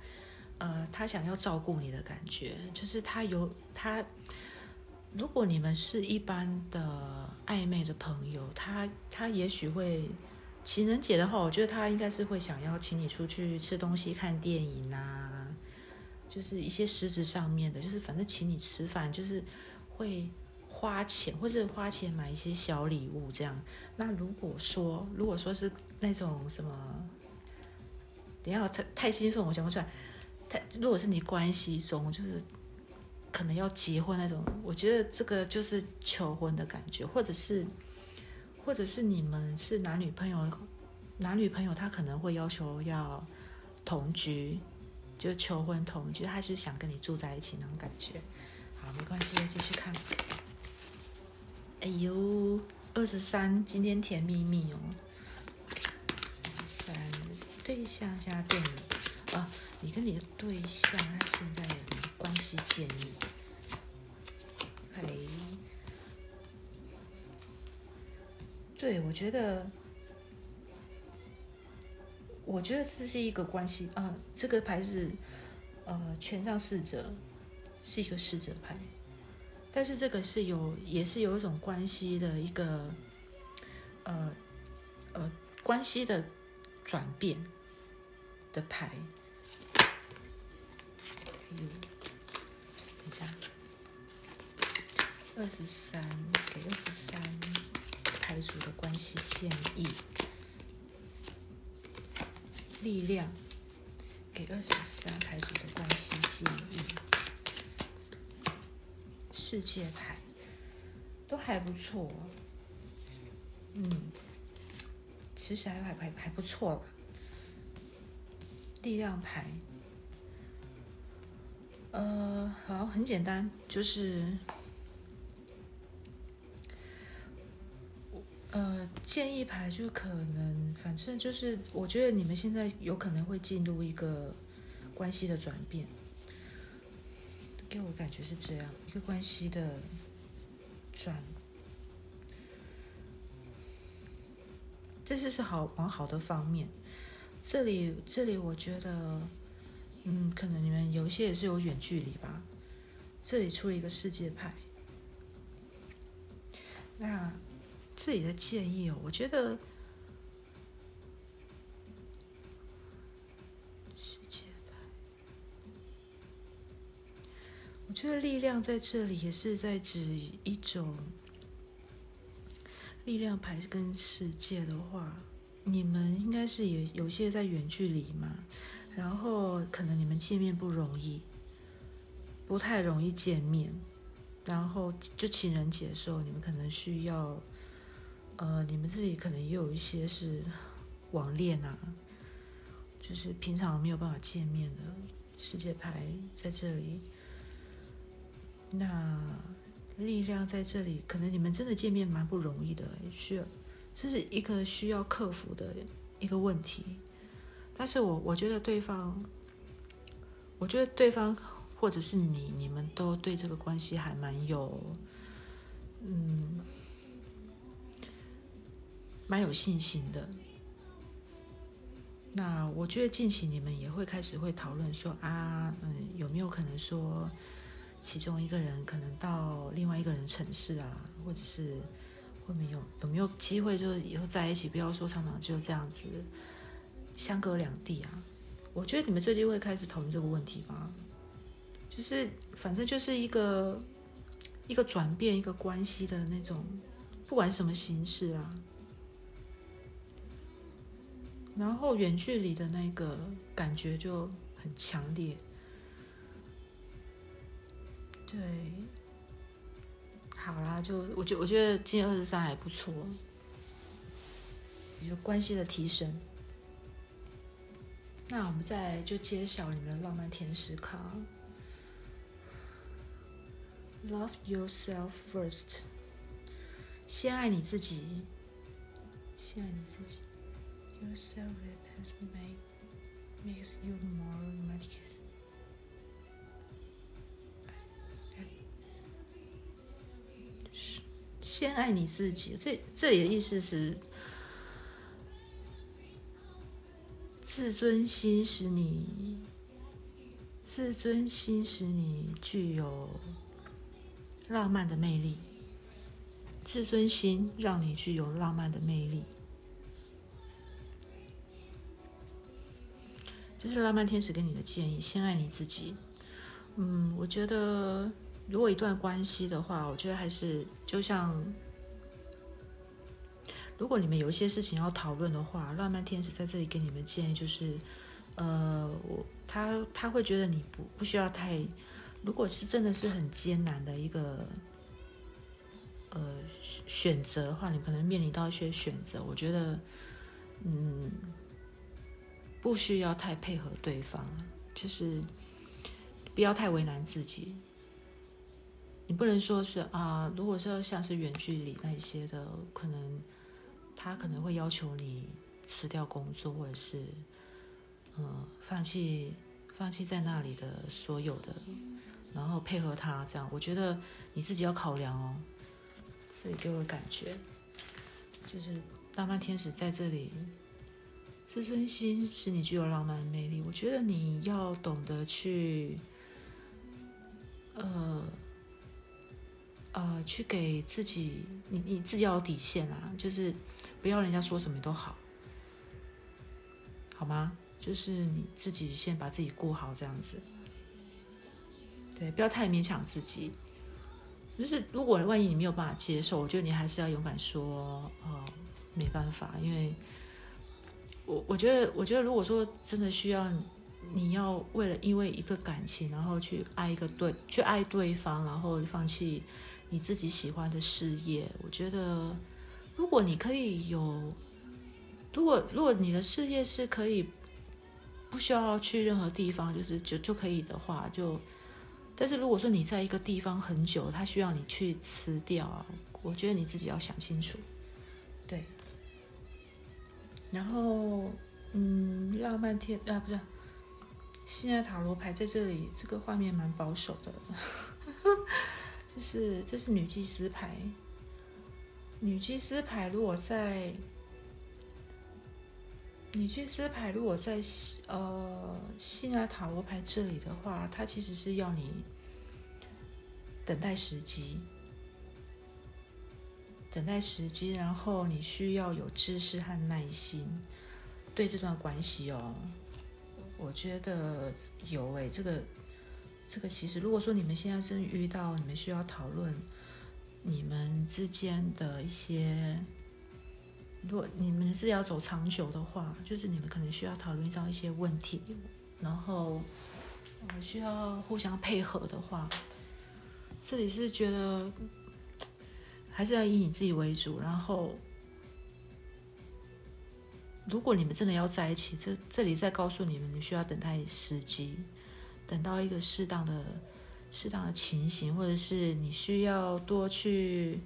呃，他想要照顾你的感觉，就是他有他。如果你们是一般的暧昧的朋友，他他也许会情人节的话，我觉得他应该是会想要请你出去吃东西、看电影啊，就是一些实质上面的，就是反正请你吃饭，就是会花钱或者花钱买一些小礼物这样。那如果说如果说是那种什么，等下太太兴奋，我讲不出来。太如果是你关系中就是。可能要结婚那种，我觉得这个就是求婚的感觉，或者是，或者是你们是男女朋友，男女朋友他可能会要求要同居，就求婚同居，他是想跟你住在一起那种感觉。好，没关系，继续看。哎呦，二十三，今天甜蜜蜜哦。二十三，对象现在对你啊，你跟你的对象他现在有关系建议。对，我觉得，我觉得这是一个关系啊。这个牌是呃权杖侍者，是一个侍者牌，但是这个是有也是有一种关系的一个呃呃关系的转变的牌。有，等一下，二十三给二十三。牌组的关系建议，力量给二十三牌组的关系建议，世界牌都还不错，嗯，其实还还还还不错吧。力量牌，呃，好，很简单，就是。呃，建议牌就可能，反正就是，我觉得你们现在有可能会进入一个关系的转变，给我感觉是这样，一个关系的转，这是是好往好的方面。这里这里，我觉得，嗯，可能你们有一些也是有远距离吧。这里出了一个世界牌，那。这里的建议哦，我觉得世界牌，我这个力量在这里也是在指一种力量牌跟世界的话，你们应该是也有些在远距离嘛，然后可能你们见面不容易，不太容易见面，然后就情人节的时候，你们可能需要。呃，你们这里可能也有一些是网恋啊，就是平常没有办法见面的世界牌在这里。那力量在这里，可能你们真的见面蛮不容易的，需要这是一个需要克服的一个问题。但是我我觉得对方，我觉得对方或者是你，你们都对这个关系还蛮有，嗯。蛮有信心的。那我觉得近期你们也会开始会讨论说啊，嗯，有没有可能说其中一个人可能到另外一个人城市啊，或者是会没有有没有机会就是以后在一起，不要说常常就这样子相隔两地啊。我觉得你们最近会开始讨论这个问题吧，就是反正就是一个一个转变一个关系的那种，不管什么形式啊。然后远距离的那个感觉就很强烈，对，好啦，就我觉我觉得今天二十三还不错，有关系的提升。那我们再就揭晓你们的浪漫天使卡，Love yourself first，先爱你自己，先爱你自己。yourself has made makes you more magic. 先爱你自己，这这里的意思是，自尊心使你自尊心使你具有浪漫的魅力，自尊心让你具有浪漫的魅力。这是浪漫天使给你的建议：先爱你自己。嗯，我觉得如果一段关系的话，我觉得还是就像，如果你们有一些事情要讨论的话，浪漫天使在这里给你们建议就是，呃，我他他会觉得你不不需要太，如果是真的是很艰难的一个呃选择的话，你可能面临到一些选择，我觉得，嗯。不需要太配合对方就是不要太为难自己。你不能说是啊，如果说像是远距离那些的，可能他可能会要求你辞掉工作，或者是嗯放弃放弃在那里的所有的，然后配合他这样。我觉得你自己要考量哦。这里给我的感觉就是浪漫天使在这里。自尊心使你具有浪漫的魅力。我觉得你要懂得去，呃，呃，去给自己，你你自己要有底线啊，就是不要人家说什么都好，好吗？就是你自己先把自己顾好，这样子。对，不要太勉强自己。就是如果万一你没有办法接受，我觉得你还是要勇敢说，哦，没办法，因为。我我觉得，我觉得，如果说真的需要，你要为了因为一个感情，然后去爱一个对，去爱对方，然后放弃你自己喜欢的事业，我觉得，如果你可以有，如果如果你的事业是可以不需要去任何地方，就是就就可以的话，就，但是如果说你在一个地方很久，他需要你去辞掉，我觉得你自己要想清楚，对。然后，嗯，浪漫天啊，不是，现在塔罗牌在这里，这个画面蛮保守的。这是这是女祭司牌，女祭司牌如果在女祭司牌如果在呃现在塔罗牌这里的话，它其实是要你等待时机。等待时机，然后你需要有知识和耐心对这段关系哦。我觉得有诶，这个这个其实，如果说你们现在正遇到，你们需要讨论你们之间的一些，如果你们是要走长久的话，就是你们可能需要讨论到一些问题，然后需要互相配合的话，这里是觉得。还是要以你自己为主，然后，如果你们真的要在一起，这这里再告诉你们，你需要等待时机，等到一个适当的、适当的情形，或者是你需要多去，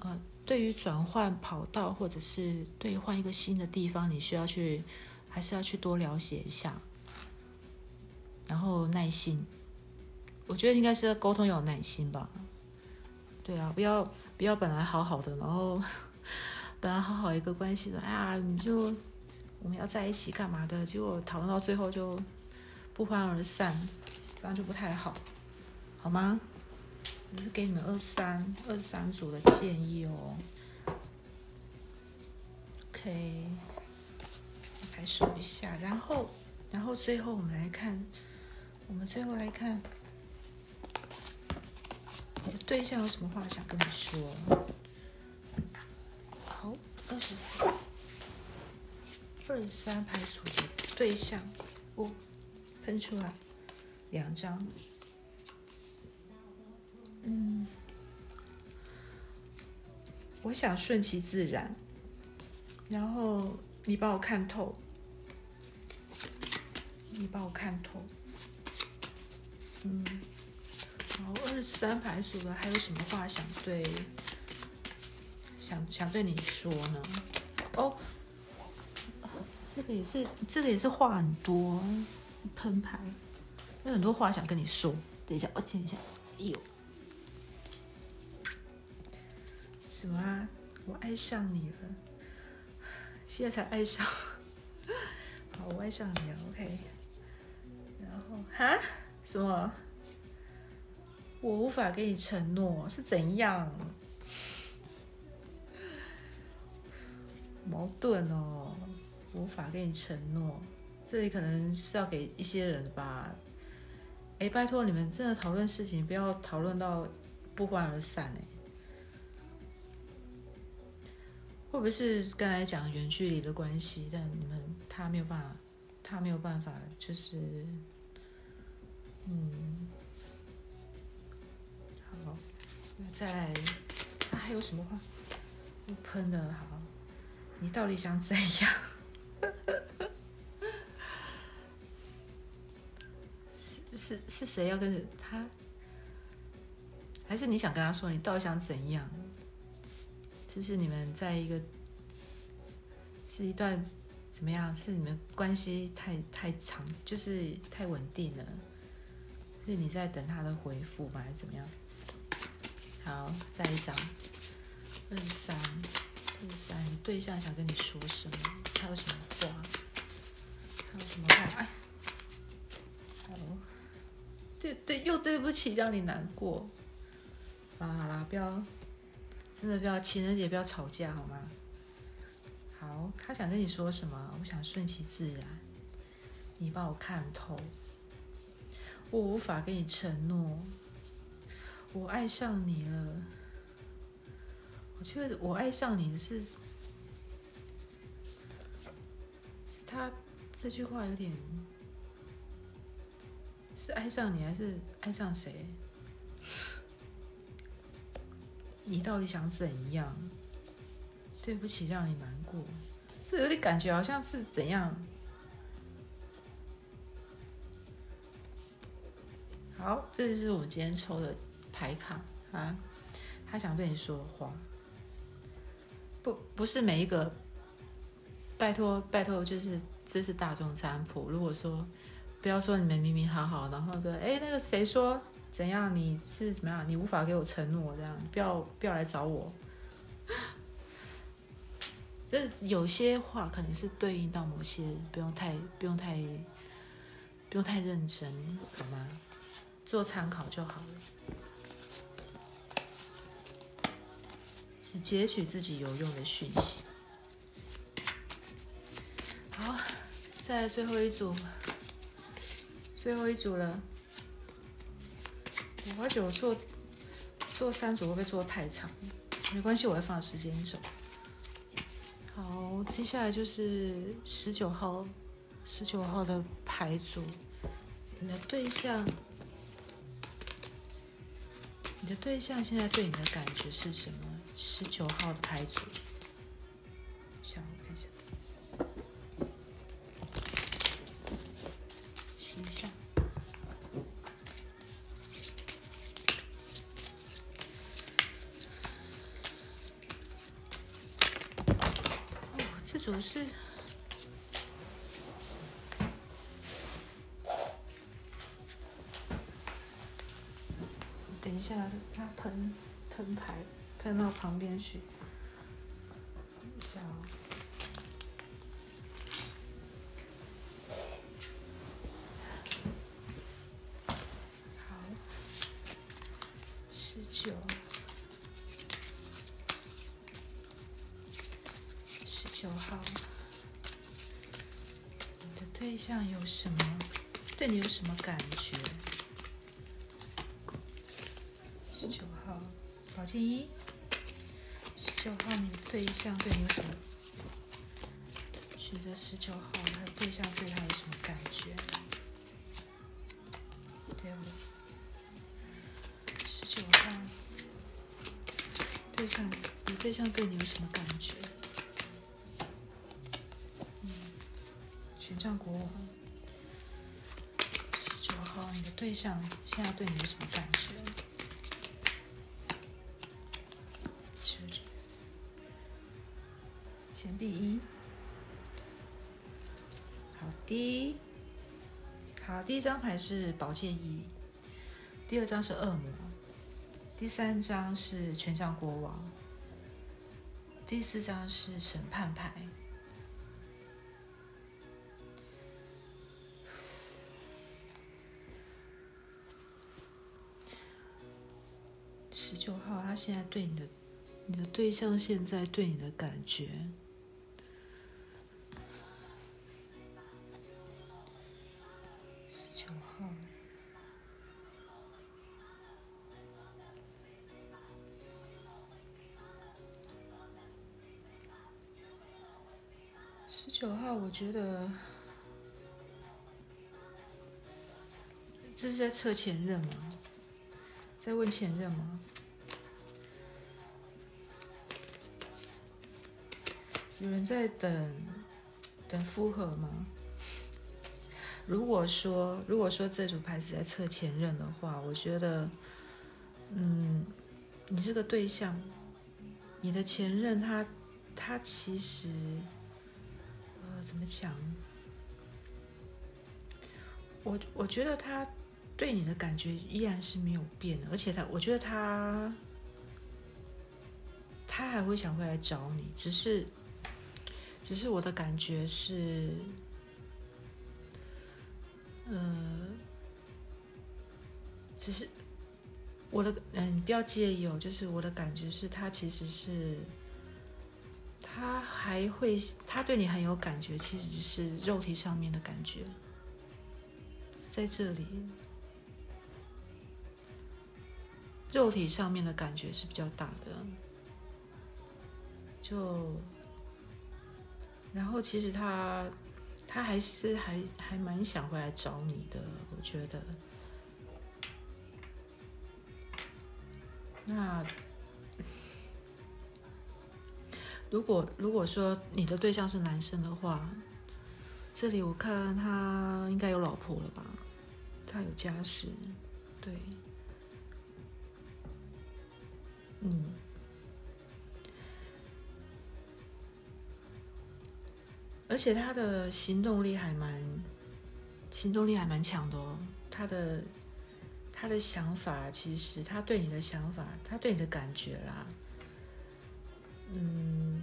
呃，对于转换跑道，或者是对换一个新的地方，你需要去，还是要去多了解一下，然后耐心，我觉得应该是沟通要有耐心吧，对啊，不要。不要本来好好的，然后本来好好一个关系的，哎呀，你就我们要在一起干嘛的？结果讨论到最后就不欢而散，这样就不太好，好吗？我是给你们二三二三组的建议哦。OK，来数一下，然后然后最后我们来看，我们最后来看。你的对象有什么话想跟你说？好，二十四，二十三排除的对象，哦，喷出来。两张。嗯，我想顺其自然，然后你把我看透，你把我看透，嗯。好，二十三排数的还有什么话想对？想想对你说呢？哦，这个也是，这个也是话很多，喷牌，有很多话想跟你说。等一下，我剪一下。哎呦，什么啊？我爱上你了，现在才爱上。好，我爱上你了，OK。然后，哈？什么？我无法给你承诺是怎样？矛盾哦，无法给你承诺。这里可能是要给一些人吧。哎，拜托你们真的讨论事情，不要讨论到不欢而散哎。会不会是刚才讲远距离的关系？但你们他没有办法，他没有办法，就是嗯，好，那再还有什么话？不喷了，好，你到底想怎样？是是谁要跟他？还是你想跟他说，你到底想怎样？是不是你们在一个是一段怎么样？是你们关系太太长，就是太稳定了？是你在等他的回复吗？还是怎么样？好，再一张二十三，二十三，你对象想跟你说什么？他有什么话？他有什么话？哎，好，对对，又对不起，让你难过。好啦好啦，不要。真的不要情人节不要吵架好吗？好，他想跟你说什么？我想顺其自然，你帮我看透。我无法给你承诺，我爱上你了。我觉得我爱上你的是，是他这句话有点，是爱上你还是爱上谁？你到底想怎样？对不起，让你难过，这有点感觉好像是怎样？好，这就是我们今天抽的牌卡啊。他想对你说的话，不不是每一个。拜托拜托，就是这是大众占卜。如果说不要说你们明明好好，然后说哎那个谁说。怎样？你是怎么样？你无法给我承诺，这样不要不要来找我。这有些话可能是对应到某些，不用太不用太不用太认真，好吗？做参考就好了，只截取自己有用的讯息。好，再最后一组，最后一组了。我觉得我做做三组会不会做的太长？没关系，我会放时间走。好，接下来就是十九号，十九号的牌组。你的对象，你的对象现在对你的感觉是什么？十九号牌组，下，喷喷牌喷到旁边去，一下好，十九。九号，你的对象有什么？对你有什么感觉？宝剑一。十九号，你的对象对你有什么？选择十九号，他的对象对他有什么感觉？对了，十九号，对象，你对象对你有什么感觉？嗯权杖国王，十九号，你的对象现在对你有什么感觉？还是保健医第二张是恶魔第三张是权杖国王第四张是审判牌。十九号他现在对你的你的对象现在对你的感觉？觉得这是在测前任吗？在问前任吗？有人在等等复合吗？如果说如果说这组牌是在测前任的话，我觉得，嗯，你这个对象，你的前任他他其实，怎么讲？我我觉得他。对你的感觉依然是没有变的，而且他，我觉得他，他还会想回来找你，只是，只是我的感觉是，呃，只是我的，嗯，不要介意哦，就是我的感觉是他其实是，他还会，他对你很有感觉，其实是肉体上面的感觉，在这里。肉体上面的感觉是比较大的，就，然后其实他，他还是还还蛮想回来找你的，我觉得。那如果如果说你的对象是男生的话，这里我看他应该有老婆了吧？他有家室，对。嗯，而且他的行动力还蛮，行动力还蛮强的哦。他的他的想法，其实他对你的想法，他对你的感觉啦，嗯，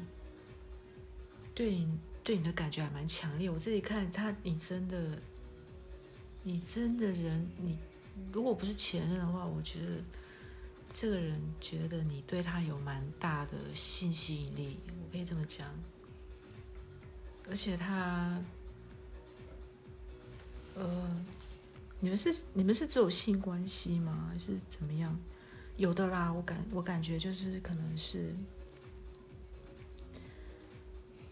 对你对你的感觉还蛮强烈。我自己看他，你真的，你真的人，你如果不是前任的话，我觉得。这个人觉得你对他有蛮大的性吸引力，我可以这么讲。而且他，呃，你们是你们是只有性关系吗？还是怎么样？有的啦，我感我感觉就是可能是，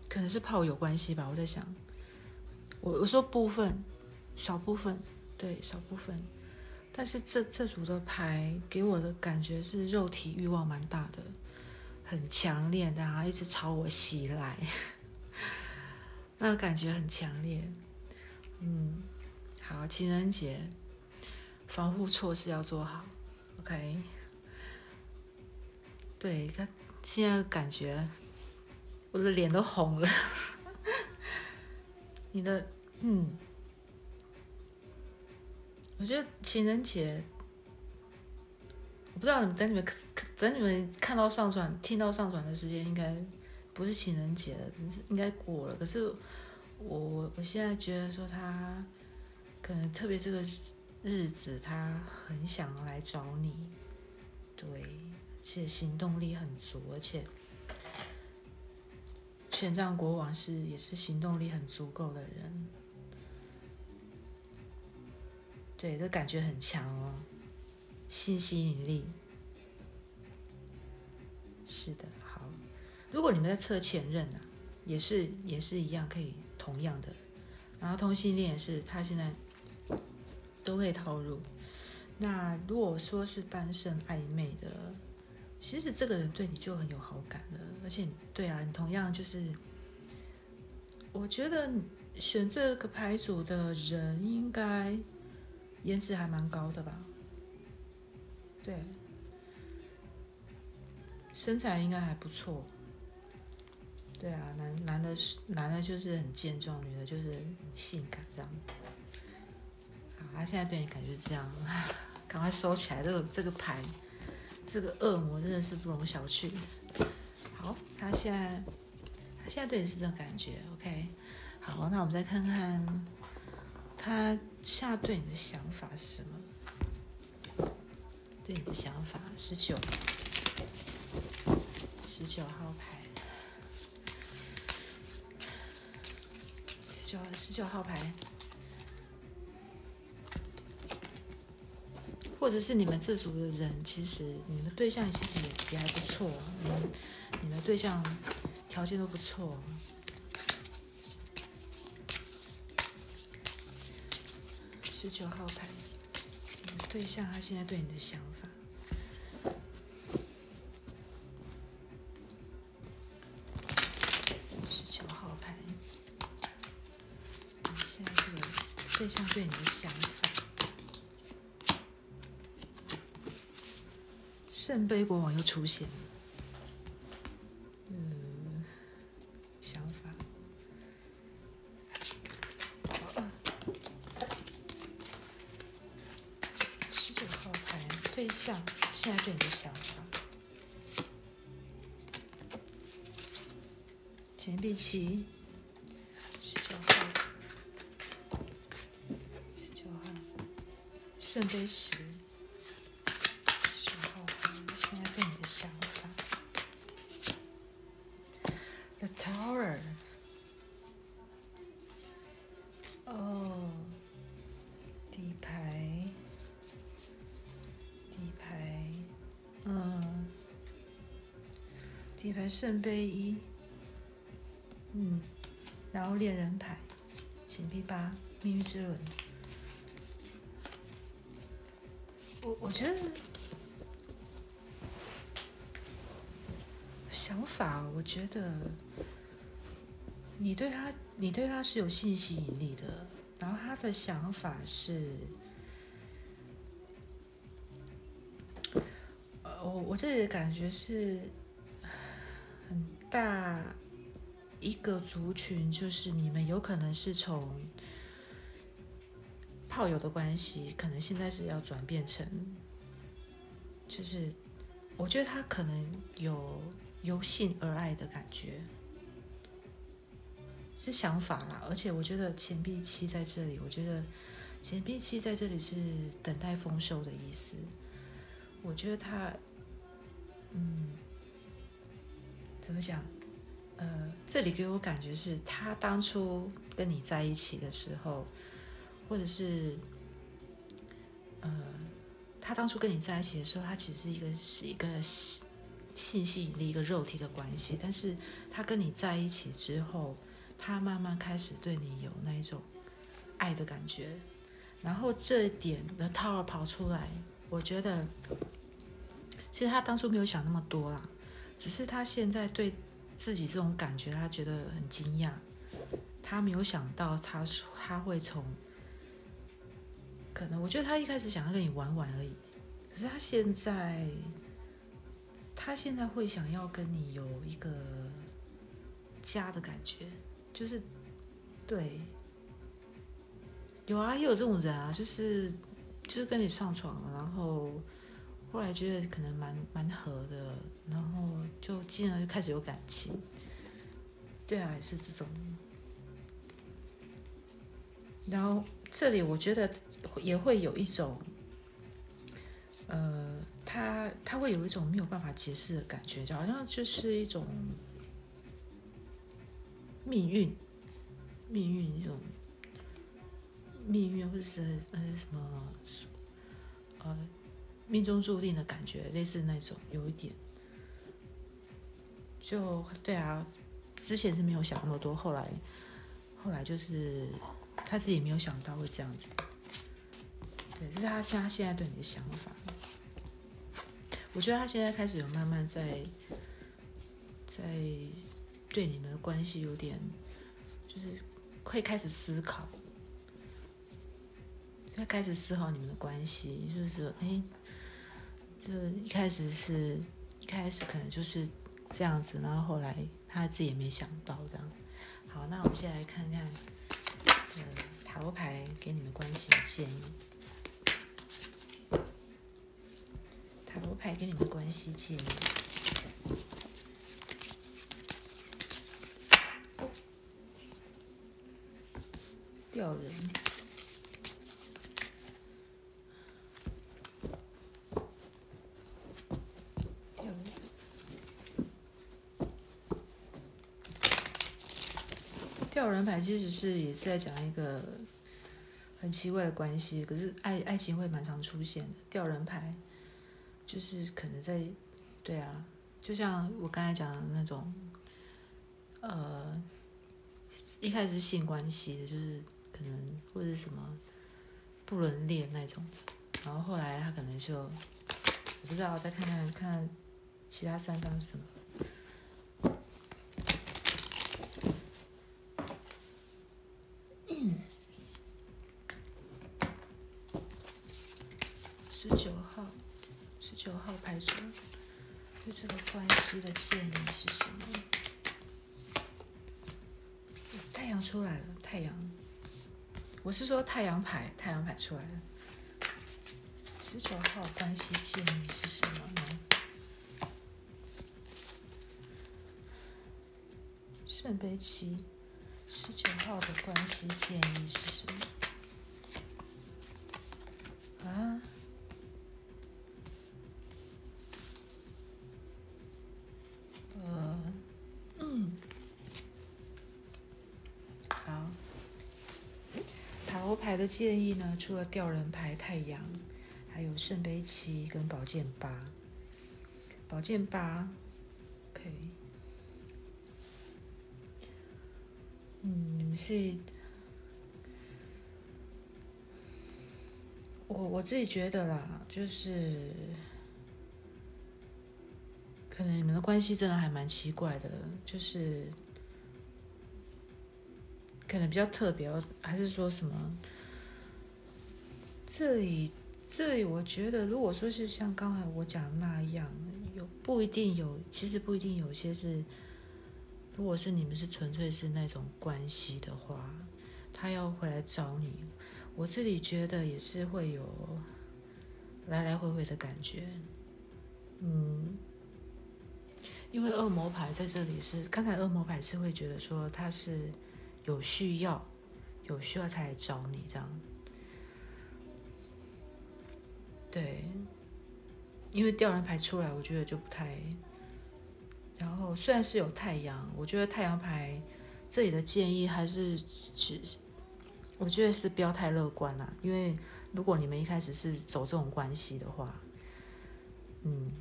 可能是炮友关系吧。我在想，我我说部分，少部分，对，少部分。但是这这组的牌给我的感觉是肉体欲望蛮大的，很强烈，然后一直朝我袭来，那个感觉很强烈。嗯，好，情人节防护措施要做好，OK。对他现在感觉我的脸都红了，你的嗯。我觉得情人节，我不知道你们等你们等你们看到上传、听到上传的时间，应该不是情人节了，只是应该过了。可是我我现在觉得说他可能特别这个日子，他很想来找你，对，而且行动力很足，而且权杖国王是也是行动力很足够的人。对，这感觉很强哦，性吸引力。是的，好。如果你们在测前任呢，也是也是一样，可以同样的。然后同性恋也是，他现在都可以投入。那如果说是单身暧昧的，其实这个人对你就很有好感了，而且对啊，你同样就是，我觉得选这个牌组的人应该。颜值还蛮高的吧？对，身材应该还不错。对啊，男男的是男的就是很健壮，女的就是很性感这样。好，他现在对你感觉是这样，赶快收起来。这个这个牌，这个恶魔真的是不容小觑。好，他现在他现在对你是这种感觉，OK。好，那我们再看看。他现在对你的想法是什么？对你的想法，十九，十九号牌，十九十九号牌，或者是你们这组的人，其实你们对象其实也也还不错，你们你们对象条件都不错。十九号牌，你对象他现在对你的想法。十九号牌，你现在这个对象对你的想法。圣杯国王又出现了，嗯，想法。十九号牌，对象现在对你的想法。钱币七，十九号，十九号，圣杯，十。圣杯一。嗯，然后恋人牌，钱币八，命运之轮。我我觉得想法，我觉得你对他，你对他是有性吸引力的。然后他的想法是，呃，我我这里的感觉是大。一个族群就是你们有可能是从炮友的关系，可能现在是要转变成，就是我觉得他可能有由性而爱的感觉，是想法啦。而且我觉得钱币七在这里，我觉得钱币七在这里是等待丰收的意思。我觉得他，嗯，怎么讲？呃，这里给我感觉是他当初跟你在一起的时候，或者是呃，他当初跟你在一起的时候，他其实是一个是一个性吸引力、一个肉体的关系。但是他跟你在一起之后，他慢慢开始对你有那一种爱的感觉。然后这一点的 Tower 跑出来，我觉得其实他当初没有想那么多啦，只是他现在对。自己这种感觉，他觉得很惊讶，他没有想到他他会从，可能我觉得他一开始想要跟你玩玩而已，可是他现在，他现在会想要跟你有一个家的感觉，就是对，有啊，也有这种人啊，就是就是跟你上床，然后。后来觉得可能蛮蛮合的，然后就进而就开始有感情。对啊，是这种。然后这里我觉得也会有一种，呃，他他会有一种没有办法解释的感觉，就好像就是一种命运，命运一种命运，或者是呃什么，呃。命中注定的感觉，类似那种，有一点，就对啊，之前是没有想那么多，后来，后来就是他自己没有想到会这样子，对，这是他现他现在对你的想法。我觉得他现在开始有慢慢在，在对你们的关系有点，就是会开始思考，会开始思考你们的关系，就是说哎。就一开始是一开始可能就是这样子，然后后来他自己也没想到这样。好，那我们先来看看，塔罗牌给你们关系的建议。塔罗牌给你们关系建议。吊人。吊人牌其实是也是在讲一个很奇怪的关系，可是爱爱情会蛮常出现的。吊人牌就是可能在对啊，就像我刚才讲的那种，呃，一开始是性关系的，就是可能或者什么不伦恋那种，然后后来他可能就我不知道，再看看看看其他三方是什么。十九号，十九号排出对这个关系的建议是什么？太阳出来了，太阳，我是说太阳牌，太阳牌出来了。十九号关系建议是什么呢？圣杯七，十九号的关系建议是什么？啊？建议呢？除了吊人牌太阳，还有圣杯七跟宝剑八。宝剑八，OK。嗯，你们是，我我自己觉得啦，就是可能你们的关系真的还蛮奇怪的，就是可能比较特别，还是说什么？这里，这里，我觉得，如果说是像刚才我讲那样，有不一定有，其实不一定有些是，如果是你们是纯粹是那种关系的话，他要回来找你，我这里觉得也是会有来来回回的感觉，嗯，因为恶魔牌在这里是，刚才恶魔牌是会觉得说他是有需要，有需要才来找你这样。对，因为吊人牌出来，我觉得就不太。然后虽然是有太阳，我觉得太阳牌这里的建议还是只，我觉得是不要太乐观啦。因为如果你们一开始是走这种关系的话，嗯，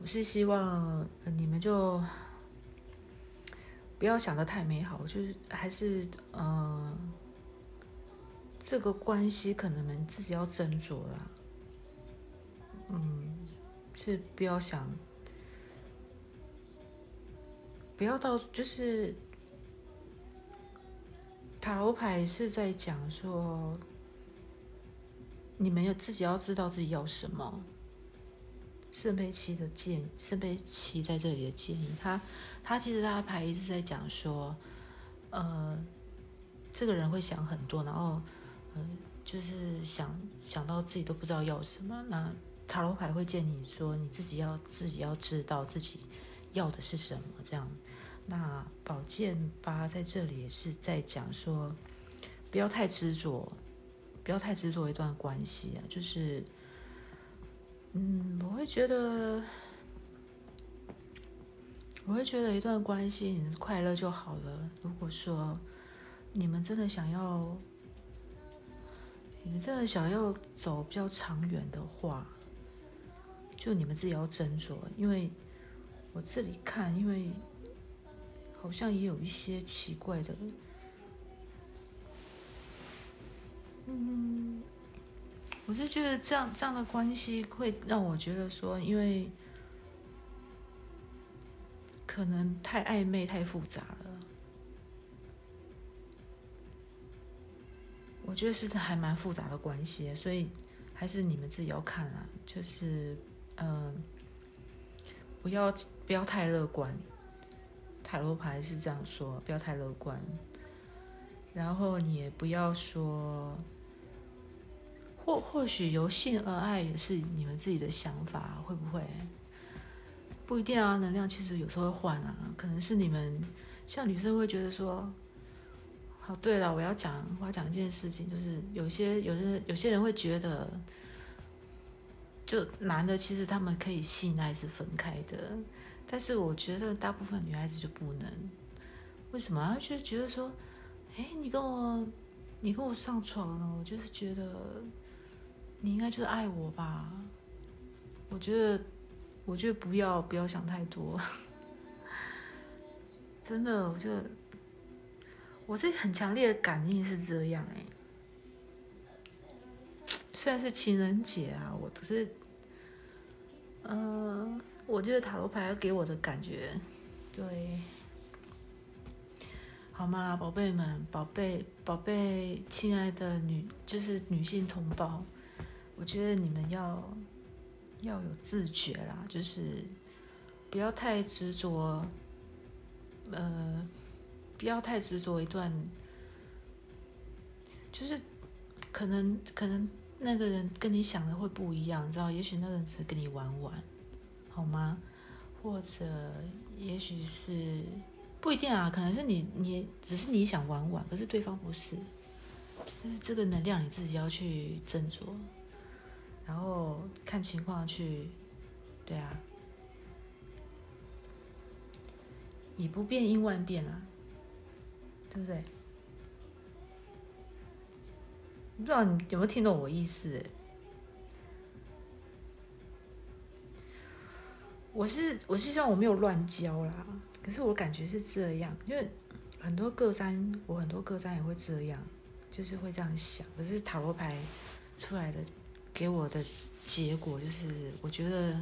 我是希望你们就不要想的太美好，就是还是嗯。这个关系可能们自己要斟酌了，嗯，是不要想，不要到就是塔罗牌是在讲说，你们要自己要知道自己要什么。圣杯七的建，圣杯七在这里的建议，他他其实他的牌一直在讲说，呃，这个人会想很多，然后。就是想想到自己都不知道要什么，那塔罗牌会建议你说你自己要自己要知道自己要的是什么。这样，那宝剑八在这里也是在讲说，不要太执着，不要太执着一段关系啊。就是，嗯，我会觉得，我会觉得一段关系你快乐就好了。如果说你们真的想要。你们真的想要走比较长远的话，就你们自己要斟酌。因为我这里看，因为好像也有一些奇怪的，嗯，我是觉得这样这样的关系会让我觉得说，因为可能太暧昧、太复杂。我觉得是还蛮复杂的关系，所以还是你们自己要看啊。就是，嗯，不要不要太乐观。塔罗牌是这样说，不要太乐观。然后你也不要说，或或许由性而爱也是你们自己的想法，会不会？不一定啊，能量其实有时候会换啊。可能是你们像女生会觉得说。哦，对了，我要讲，我要讲一件事情，就是有些有些有些人会觉得，就男的其实他们可以性爱是分开的，但是我觉得大部分女孩子就不能，为什么？就觉得说，哎，你跟我，你跟我上床了，我就是觉得你应该就是爱我吧？我觉得，我觉得不要不要想太多，真的，我觉得我是很强烈的感应是这样哎。虽然是情人节啊，我可是，嗯，我觉得塔罗牌给我的感觉，对，好吗，宝贝们，宝贝，宝贝，亲爱的女，就是女性同胞，我觉得你们要要有自觉啦，就是不要太执着，呃，不要太执着一段，就是可能可能。那个人跟你想的会不一样，你知道？也许那个人只是跟你玩玩，好吗？或者也许是不一定啊，可能是你你只是你想玩玩，可是对方不是，就是这个能量你自己要去斟酌，然后看情况去，对啊，以不变应万变啊，对不对？不知道你有没有听懂我意思？我是我是希望我没有乱教啦，可是我感觉是这样，因为很多个章，我很多个章也会这样，就是会这样想。可是塔罗牌出来的给我的结果就是，我觉得，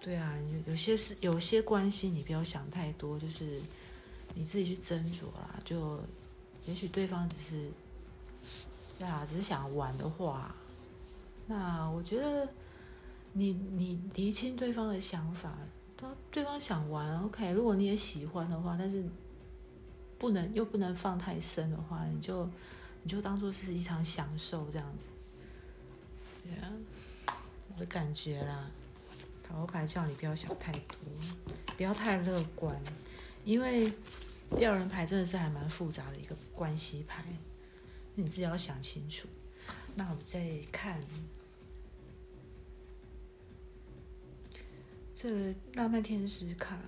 对啊，有些事有些关系，你不要想太多，就是你自己去斟酌啦。就也许对方只是。对啊，只是想玩的话，那我觉得你你厘清对方的想法，他对方想玩，OK。如果你也喜欢的话，但是不能又不能放太深的话，你就你就当做是一场享受这样子。对啊，我的感觉啦，塔罗牌叫你不要想太多，不要太乐观，因为吊人牌真的是还蛮复杂的一个关系牌。你自己要想清楚。那我们再看这浪漫天使卡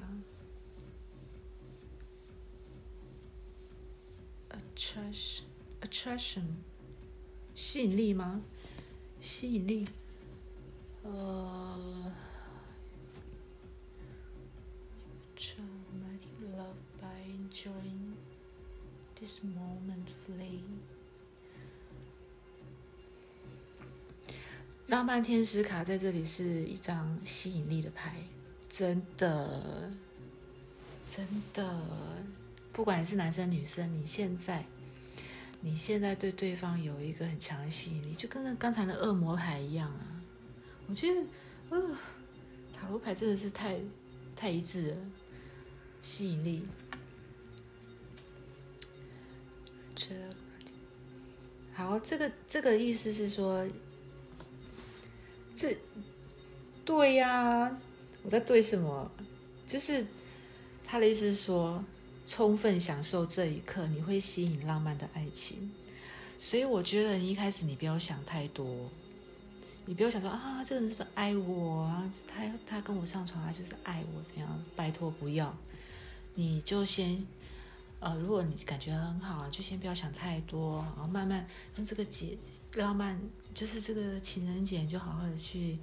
，attraction，attraction，吸引力吗？吸引力，呃。Join this moment fully. 浪漫天使卡在这里是一张吸引力的牌，真的，真的，不管是男生女生，你现在，你现在对对方有一个很强的吸引力，就跟刚才的恶魔牌一样啊！我觉得，呃，塔罗牌真的是太太一致了，吸引力。好，这个这个意思是说。这对呀，我在对什么？就是他的意思是说，充分享受这一刻，你会吸引浪漫的爱情。所以我觉得你一开始你不要想太多，你不要想说啊，这个人是不是爱我啊？他他跟我上床，他就是爱我，怎样？拜托不要，你就先。呃，如果你感觉很好，就先不要想太多，然后慢慢跟这个节浪漫，就是这个情人节，就好好的去，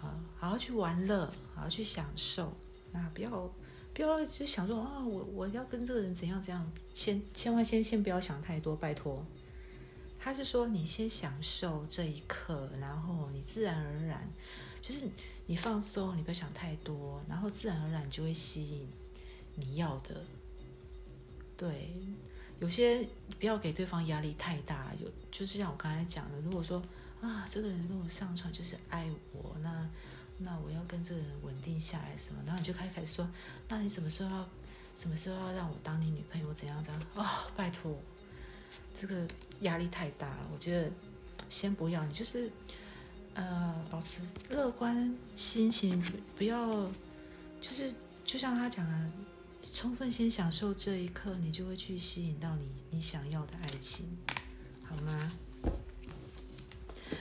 啊，好好去玩乐，好好去享受。那不要不要就想说啊，我我要跟这个人怎样怎样，千千万先先不要想太多，拜托。他是说你先享受这一刻，然后你自然而然就是你放松，你不要想太多，然后自然而然就会吸引你要的。对，有些不要给对方压力太大，有就是像我刚才讲的，如果说啊，这个人跟我上床就是爱我，那那我要跟这个人稳定下来什么，然后你就开始说，那你什么时候要什么时候要让我当你女朋友？怎样怎样？啊，拜托，这个压力太大了，我觉得先不要，你就是呃，保持乐观心情，不要就是就像他讲的。充分先享受这一刻，你就会去吸引到你你想要的爱情，好吗？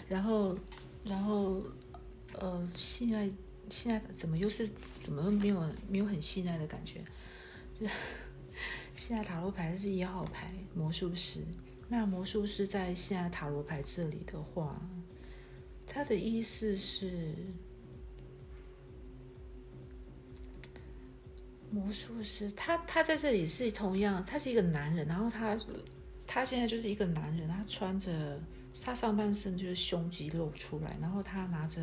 然后，然后，呃，性爱现在怎么又是怎么都没有没有很信赖的感觉？就 是现在塔罗牌是一号牌魔术师，那魔术师在现在塔罗牌这里的话，它的意思是魔术师，他他在这里是同样，他是一个男人，然后他他现在就是一个男人，他穿着。他上半身就是胸肌露出来，然后他拿着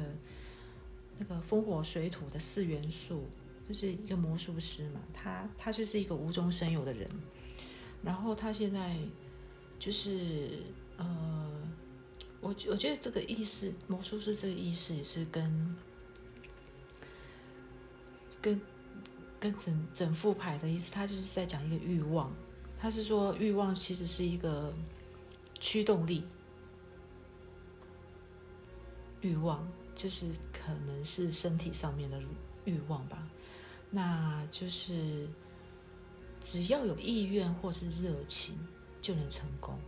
那个风火水土的四元素，就是一个魔术师嘛。他他就是一个无中生有的人，然后他现在就是呃，我我觉得这个意思，魔术师这个意思也是跟跟跟整整副牌的意思，他就是在讲一个欲望，他是说欲望其实是一个驱动力。欲望就是可能是身体上面的欲望吧，那就是只要有意愿或是热情就能成功。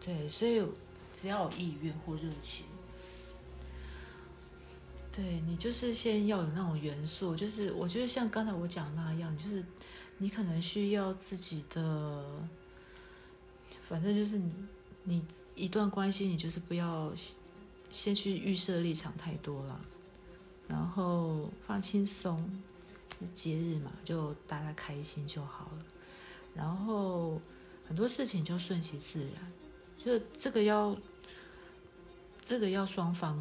对，所以只要有意愿或热情，对你就是先要有那种元素，就是我觉得像刚才我讲那样，就是你可能需要自己的，反正就是你。你一段关系，你就是不要先去预设立场太多了，然后放轻松，节日嘛，就大家开心就好了。然后很多事情就顺其自然，就这个要这个要双方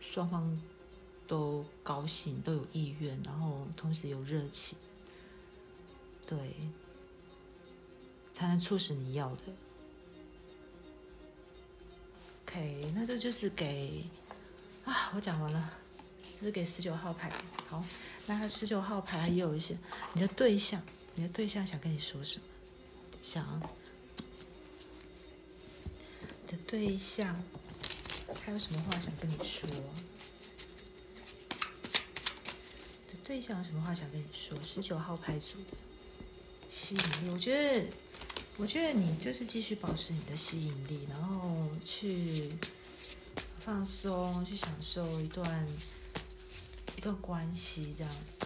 双方都高兴，都有意愿，然后同时有热情，对，才能促使你要的。OK，那这就是给啊，我讲完了，这是给十九号牌。好，那他十九号牌也有一些你的对象，你的对象想跟你说什么？想，你的对象他有什么话想跟你说？对象有什么话想跟你说？十九号牌组吸引力，我觉得。我觉得你就是继续保持你的吸引力，然后去放松，去享受一段一段关系，这样子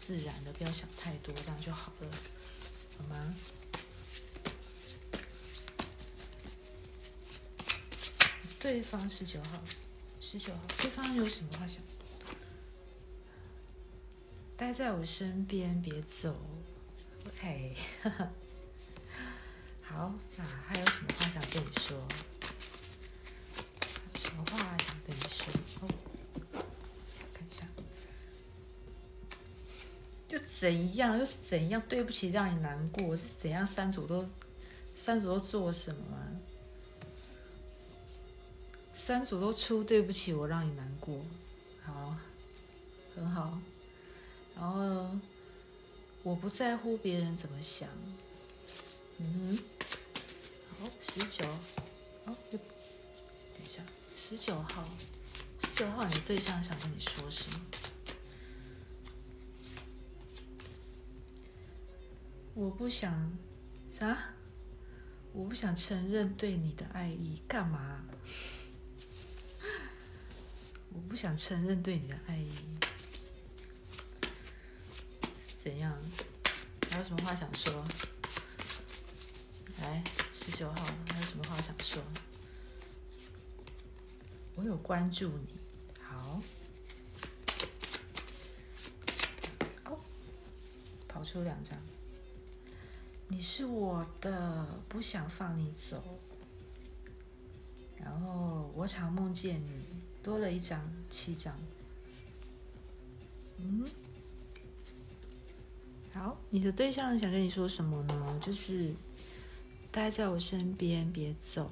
自然的，不要想太多，这样就好了，好吗？对方十九号，十九号，对方有什么话想？待在我身边，别走，OK。好，那还有什么话想跟你说？什么话想跟你说？哦，看一下，就怎样，又是怎样？对不起，让你难过是怎样？三组都，三组都做什么？三组都出对不起，我让你难过。好，很好。然后，我不在乎别人怎么想。嗯哼。好，十九，哦，等一下，十九号，十九号，你对象想跟你说什么？我不想啥？我不想承认对你的爱意，干嘛？我不想承认对你的爱意，怎样？还有什么话想说？来。十九号还有什么话想说？我有关注你，好，哦，跑出两张，你是我的，不想放你走。然后我常梦见你，多了一张，七张。嗯，好，你的对象想跟你说什么呢？就是。待在我身边，别走。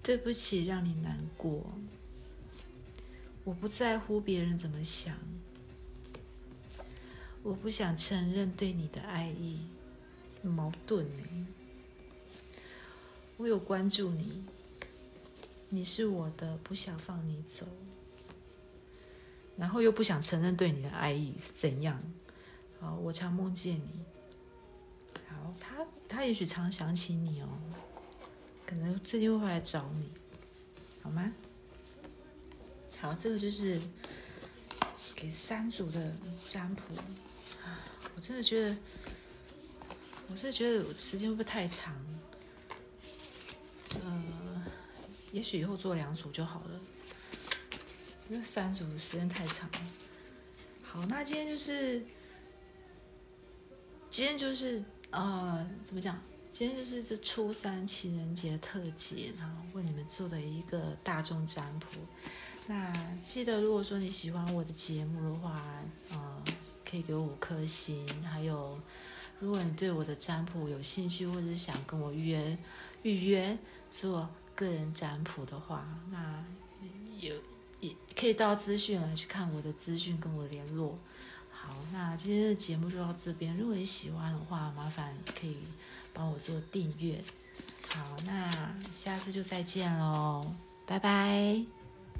对不起，让你难过。我不在乎别人怎么想。我不想承认对你的爱意，矛盾呢。我有关注你，你是我的，不想放你走。然后又不想承认对你的爱意是怎样？好，我常梦见你。好，他他也许常想起你哦，可能最近会回来找你，好吗？好，这个就是给三组的占卜。我真的觉得，我是觉得时间会不会太长？呃，也许以后做两组就好了。因为三组时间太长了。好，那今天就是，今天就是呃，怎么讲？今天就是这初三情人节特辑，然后为你们做的一个大众占卜。那记得，如果说你喜欢我的节目的话，呃，可以给我五颗星。还有，如果你对我的占卜有兴趣，或者是想跟我约预约做个人占卜的话，那有也可以到资讯来去看我的资讯，跟我联络。那今天的节目就到这边。如果你喜欢的话，麻烦可以帮我做订阅。好，那下次就再见喽，拜拜。